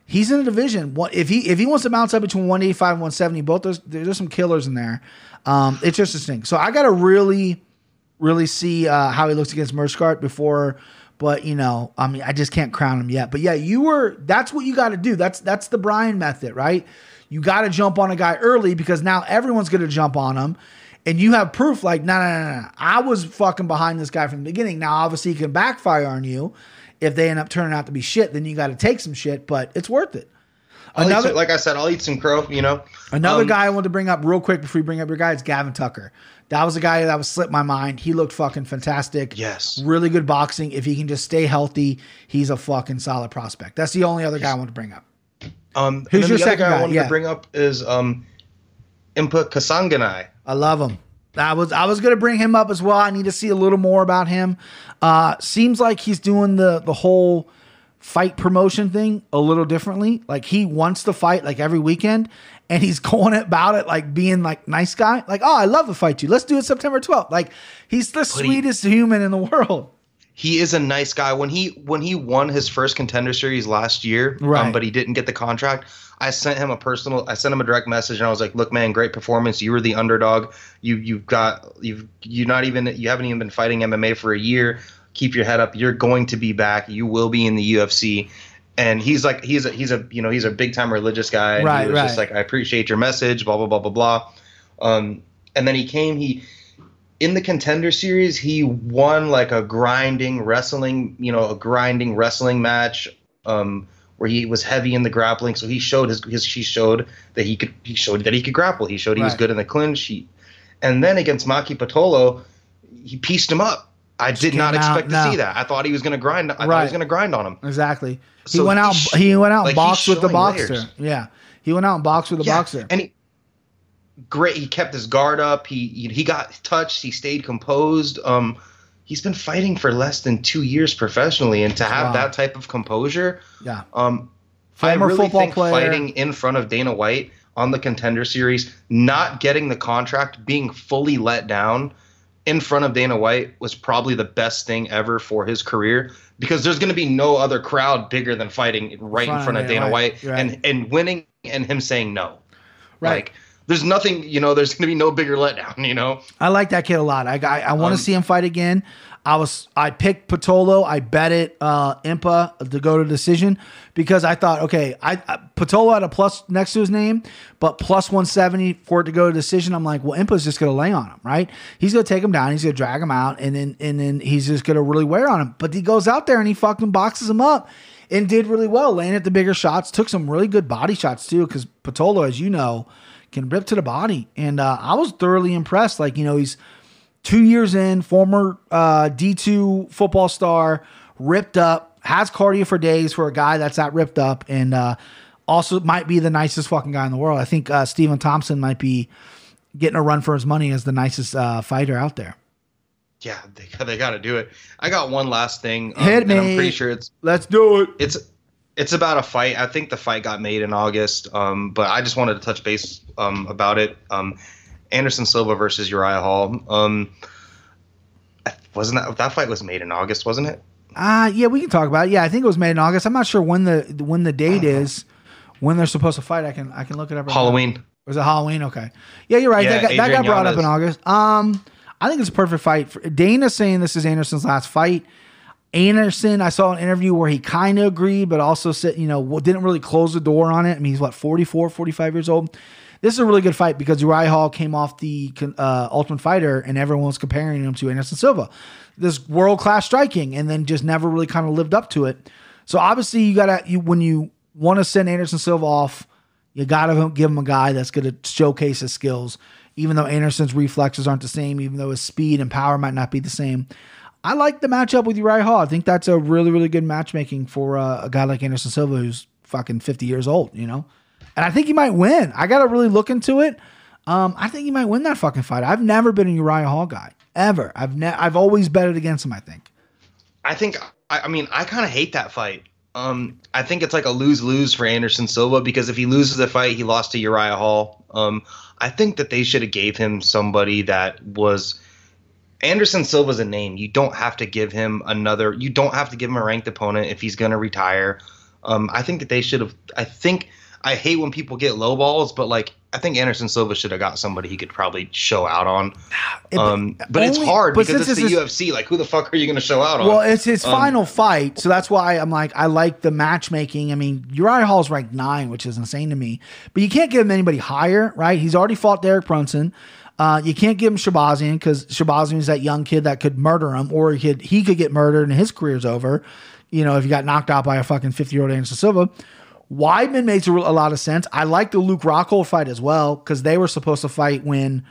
he's in a division. What if he if he wants to bounce up between 185 and 170? Both those there's some killers in there. Um, it's just interesting. So I got to really, really see uh, how he looks against Meerschaert before. But you know, I mean, I just can't crown him yet. But yeah, you were. That's what you got to do. That's that's the Brian method, right? You got to jump on a guy early because now everyone's to jump on him. And you have proof like, no, no, no, no. I was fucking behind this guy from the beginning. Now, obviously, he can backfire on you if they end up turning out to be shit. Then you got to take some shit, but it's worth it. I'll Another some- like I said, I'll eat some crow. You know, another Um, guy I want to bring up real quick before you bring up your guy is Gavin Tucker. That was a guy that was slipped my mind. He looked fucking fantastic. Yes. really good boxing. If he can just stay healthy, he's a fucking solid prospect. That's the only other guy I want to bring up. Um, Who's your second guy guy? I wanted Yeah. to bring up is um, Impa Kasanganay. I love him. I was I was gonna bring him up as well. I need to see a little more about him. Uh, seems like he's doing the the whole fight promotion thing a little differently. Like he wants to fight like every weekend, and he's going about it like being like nice guy. Like oh, I love to fight you. Let's do it September twelfth. Like he's the he- sweetest human in the world. He is a nice guy. When he when he won his first contender series last year, Right. um, but he didn't get the contract. I sent him a personal. I sent him a direct message, and I was like, "Look, man, great performance. You were the underdog. You you've got you've you're not even you haven't even been fighting MMA for a year. Keep your head up. You're going to be back. You will be in the UFC." And he's like, he's a he's a you know he's a big time religious guy. And Right, he was just right. like, I appreciate your message. Blah blah blah blah blah. Um, and then he came. He in the contender series, he won like a grinding wrestling, you know, a grinding wrestling match, um, where he was heavy in the grappling. So he showed his, his he showed that he could he showed that he could grapple. He showed he was good in the clinch. He, and then against Maki Pitolo, he pieced him up. I did not out- expect to no. see that. I thought he was going to grind. I thought he was going to grind on him. Exactly. He So went out. he's- He went out and like, boxed with the boxer. layers. Yeah, he went out and boxed with the boxer. And he, great. He kept his guard up. He he he got touched. He stayed composed. Um, he's been fighting for less than two years professionally, and to have Wow. that type of composure, yeah, um, Former I really football think player. fighting in front of Dana White on the contender series, not getting the contract, being fully let down in front of Dana White was probably the best thing ever for his career because there's going to be no other crowd bigger than fighting right in front of Dana White right. and and winning and him saying no. Right. Like there's nothing, you know, there's going to be no bigger letdown, you know. I like that kid a lot. I I, I want to Um, see him fight again. I was I picked Pitolo. I bet it uh, Impa to go to decision because I thought okay, I, I Pitolo had a plus next to his name, but plus one seventy for it to go to decision. I'm like, well, Impa's just gonna lay on him, right? He's gonna take him down. He's gonna drag him out, and then and then he's just gonna really wear on him. But he goes out there and he fucking boxes him up and did really well, laying at the bigger shots. Took some really good body shots too, because Pitolo, as you know, can rip to the body, and uh, I was thoroughly impressed. Like you know, he's two years in, former uh, D2 football star, ripped up, has cardio for days for a guy that's that ripped up, and uh, also might be the nicest fucking guy in the world. I think uh, Stephen Thompson might be getting a run for his money as the nicest uh, fighter out there. Yeah, they got, they got to do it. I got one last thing. um, Hit and I'm me. pretty sure it's Let's do it. it's it's about a fight. I think the fight got made in August, um, but I just wanted to touch base um, about it. Um, Anderson Silva versus Uriah Hall. Um, wasn't that that fight was made in August, wasn't it? Uh yeah, we can talk about it. Yeah, I think it was made in August. I'm not sure when the when the date is when they're supposed to fight. I can I can look it up. Right now. Halloween. Was it Halloween? Okay. Yeah, you're right. Yeah, that, got, that got brought up in August. Um, I think it's a perfect fight. Dana's saying this is Anderson's last fight. Anderson, I saw an interview where he kind of agreed, but also said, you know, didn't really close the door on it. I mean, he's what, 44, 45 years old? This is a really good fight because Uriah Hall came off the uh, Ultimate Fighter and everyone was comparing him to Anderson Silva. This world class striking and then just never really kind of lived up to it. So obviously, you got to, you when you want to send Anderson Silva off, you got to give him a guy that's going to showcase his skills, even though Anderson's reflexes aren't the same, even though his speed and power might not be the same. I like the matchup with Uriah Hall. I think that's a really, really good matchmaking for uh, a guy like Anderson Silva who's fucking 50 years old, you know? And I think he might win. I got to really look into it. Um, I think he might win that fucking fight. I've never been a Uriah Hall guy, ever. I've ne- I've always betted against him, I think. I think I, I mean I kind of hate that fight. Um, I think it's like a lose lose for Anderson Silva because if he loses the fight, he lost to Uriah Hall. Um, I think that they should have gave him somebody that was Anderson Silva's a name. You don't have to give him another. You don't have to give him a ranked opponent if he's going to retire. Um, I think that they should have. I think I hate when people get low balls, but like I think Anderson Silva should have got somebody he could probably show out on. Um, but it's only- hard but because it's the is- UFC. Like, who the fuck are you going to show out on? Well, it's his Um, final fight, so that's why I'm like, I like the matchmaking. I mean, Uriah Hall's ranked nine, which is insane to me. But you can't give him anybody higher, right? He's already fought Derek Brunson. Uh, you can't give him Shahbazyan because Shahbazyan is that young kid that could murder him, or he could he could get murdered and his career's over. You know, if he got knocked out by a fucking 50 year old Anderson Silva. Weidman makes a, a lot of sense. I like the Luke Rockhold fight as well because they were supposed to fight when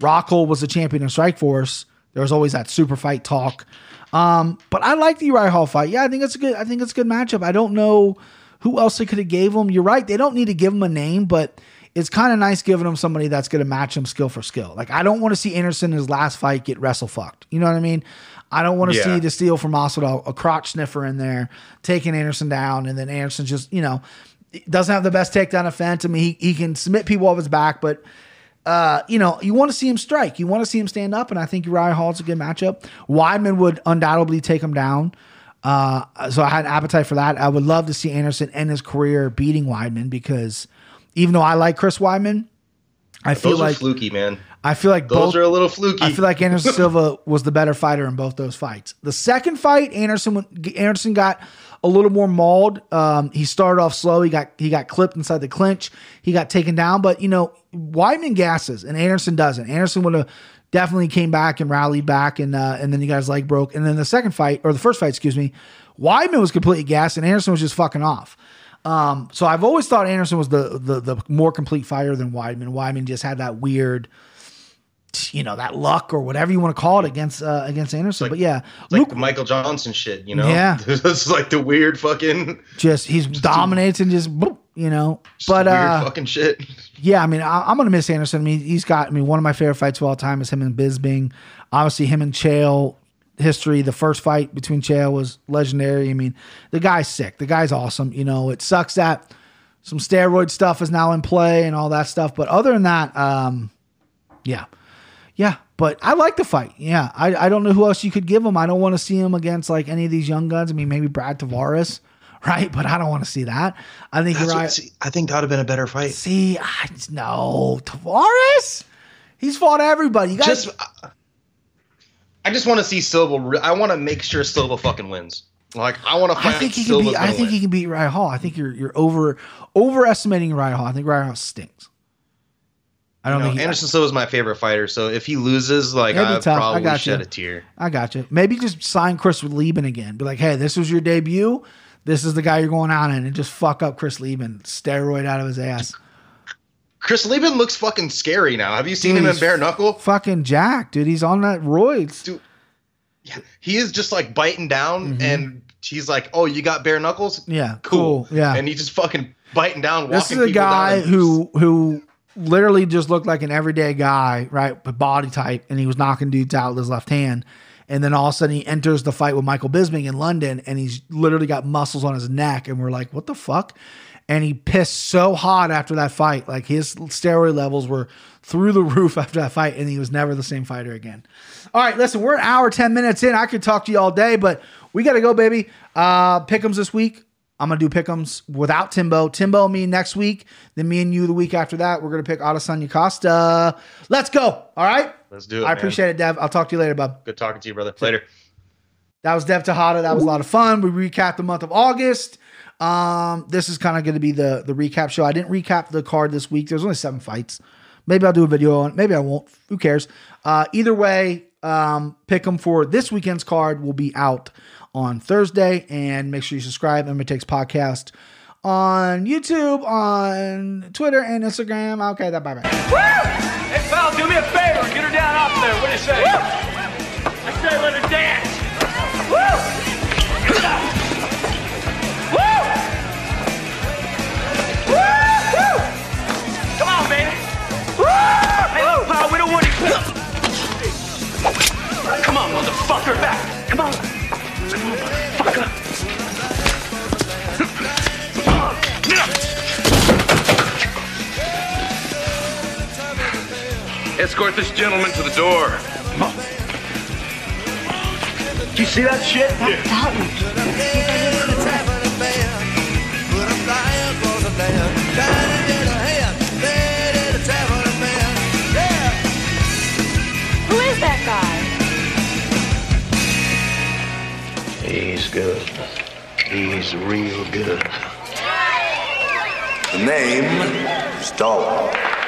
Rockhold was the champion in Strikeforce. There was always that super fight talk. Um, but I like the Uriah Hall fight. Yeah, I think it's a good. I think it's a good matchup. I don't know who else they could have gave him. You're right. They don't need to give him a name, but it's kind of nice giving him somebody that's going to match him skill for skill. Like I don't want to see Anderson in his last fight get wrestle fucked. You know what I mean? I don't want to Yeah. see the steal from Masvidal, a crotch sniffer in there, taking Anderson down, and then Anderson just you know doesn't have the best takedown offense. I mean, he, he can submit people off his back, but uh, you know, you want to see him strike. You want to see him stand up, and I think Uriah Hall's a good matchup. Weidman would undoubtedly take him down. Uh, so I had an appetite for that. I would love to see Anderson end his career beating Weidman because even though I like Chris Weidman, I feel those like are fluky, man. I feel like Those both are a little fluky. I feel like Anderson Silva was the better fighter in both those fights. The second fight, Anderson Anderson got a little more mauled. Um, he started off slow. He got he got clipped inside the clinch. He got taken down. But you know, Weidman gasses and Anderson doesn't. Anderson would have definitely came back and rallied back, and uh, and then you got his leg broke. And then the second fight or the first fight, excuse me, Weidman was completely gassed and Anderson was just fucking off. Um, so I've always thought Anderson was the the the more complete fighter than Weidman. Weidman just had that weird you know that luck or whatever you want to call it against uh, against Anderson. like- but yeah, It's like Luke the Michael Johnson shit, you know? Yeah. this is like the weird fucking, just he's dominates and just boop, you know. But weird uh, fucking shit. yeah, I mean, I, I'm gonna miss Anderson. I mean, he's got. I mean, one of my favorite fights of all time is him and Bisping. Obviously, him and Chael history. The first fight between Chael was legendary. I mean, the guy's sick. The guy's awesome. You know, it sucks that some steroid stuff is now in play and all that stuff. But other than that, um, yeah, yeah. But I like the fight. Yeah, I, I don't know who else you could give him. I don't want to see him against like any of these young guns. I mean, maybe Brad Tavares, right? But I don't want to see that. I think That's you're right. see, I think that would have been a better fight. See, I no Tavares. He's fought everybody. You guys, Just, I just want to see Silva. re- I want to make sure Silva fucking wins. Like I want to I think he can Silva's beat. I think win. he can beat Ryan Hall. I think you're you're over overestimating Ryan Hall. I think Ryan Hall stinks. I don't You know, think he, Anderson Silva's my favorite fighter, so if he loses, like I tough. I probably got shed you. a tear. I got you. Maybe just sign Chris Leben again. Be like, hey, this was your debut. This is the guy you're going out in, and just fuck up Chris Leben, steroid out of his ass. Chris Leben looks fucking scary now. Have you seen Dude, him in bare knuckle? Fucking Jack, dude. He's on that roids. Dude, Yeah, he is just like biting down, and he's like, "Oh, you got bare knuckles? Mm-hmm. Yeah, cool." cool. Yeah. and he just fucking biting down. This is a guy who who literally just looked like an everyday guy, right? But body type, and he was knocking dudes out with his left hand. And then all of a sudden he enters the fight with Michael Bisping in London, and he's literally got muscles on his neck, and we're like, what the fuck? And he pissed so hot after that fight. Like his steroid levels were through the roof after that fight, and he was never the same fighter again. All right, listen, we're an hour, 10 minutes in. I could talk to you all day, but we got to go, baby. Uh, pick'ems this week. I'm gonna do pick'ems without Timbo. Timbo, me next week. Then me and you the week after that. We're gonna pick Adesanya Costa. Let's go. All right. Let's do it. I man. appreciate it, Dev. I'll talk to you later, bub. Good talking to you, brother. Later. That was Dev Tejada. That was a lot of fun. We recapped the month of August. Um, this is kind of going to be the the recap show. I didn't recap the card this week. There's only seven fights. Maybe I'll do a video on. it. Maybe I won't. Who cares? Uh, either way, um, pick them for this weekend's card will be out on Thursday, and make sure you subscribe. MMA Takes Podcast on YouTube, on Twitter, and Instagram. Okay, that bye bye. Hey, pal, do me a favor. Get her down off there. What do you say? I say let her dance. Motherfucker. Back. Come on. Come on. Escort this gentleman to the door. Do you see that shit? Who He's good. He's real good. The name, is Stalwart.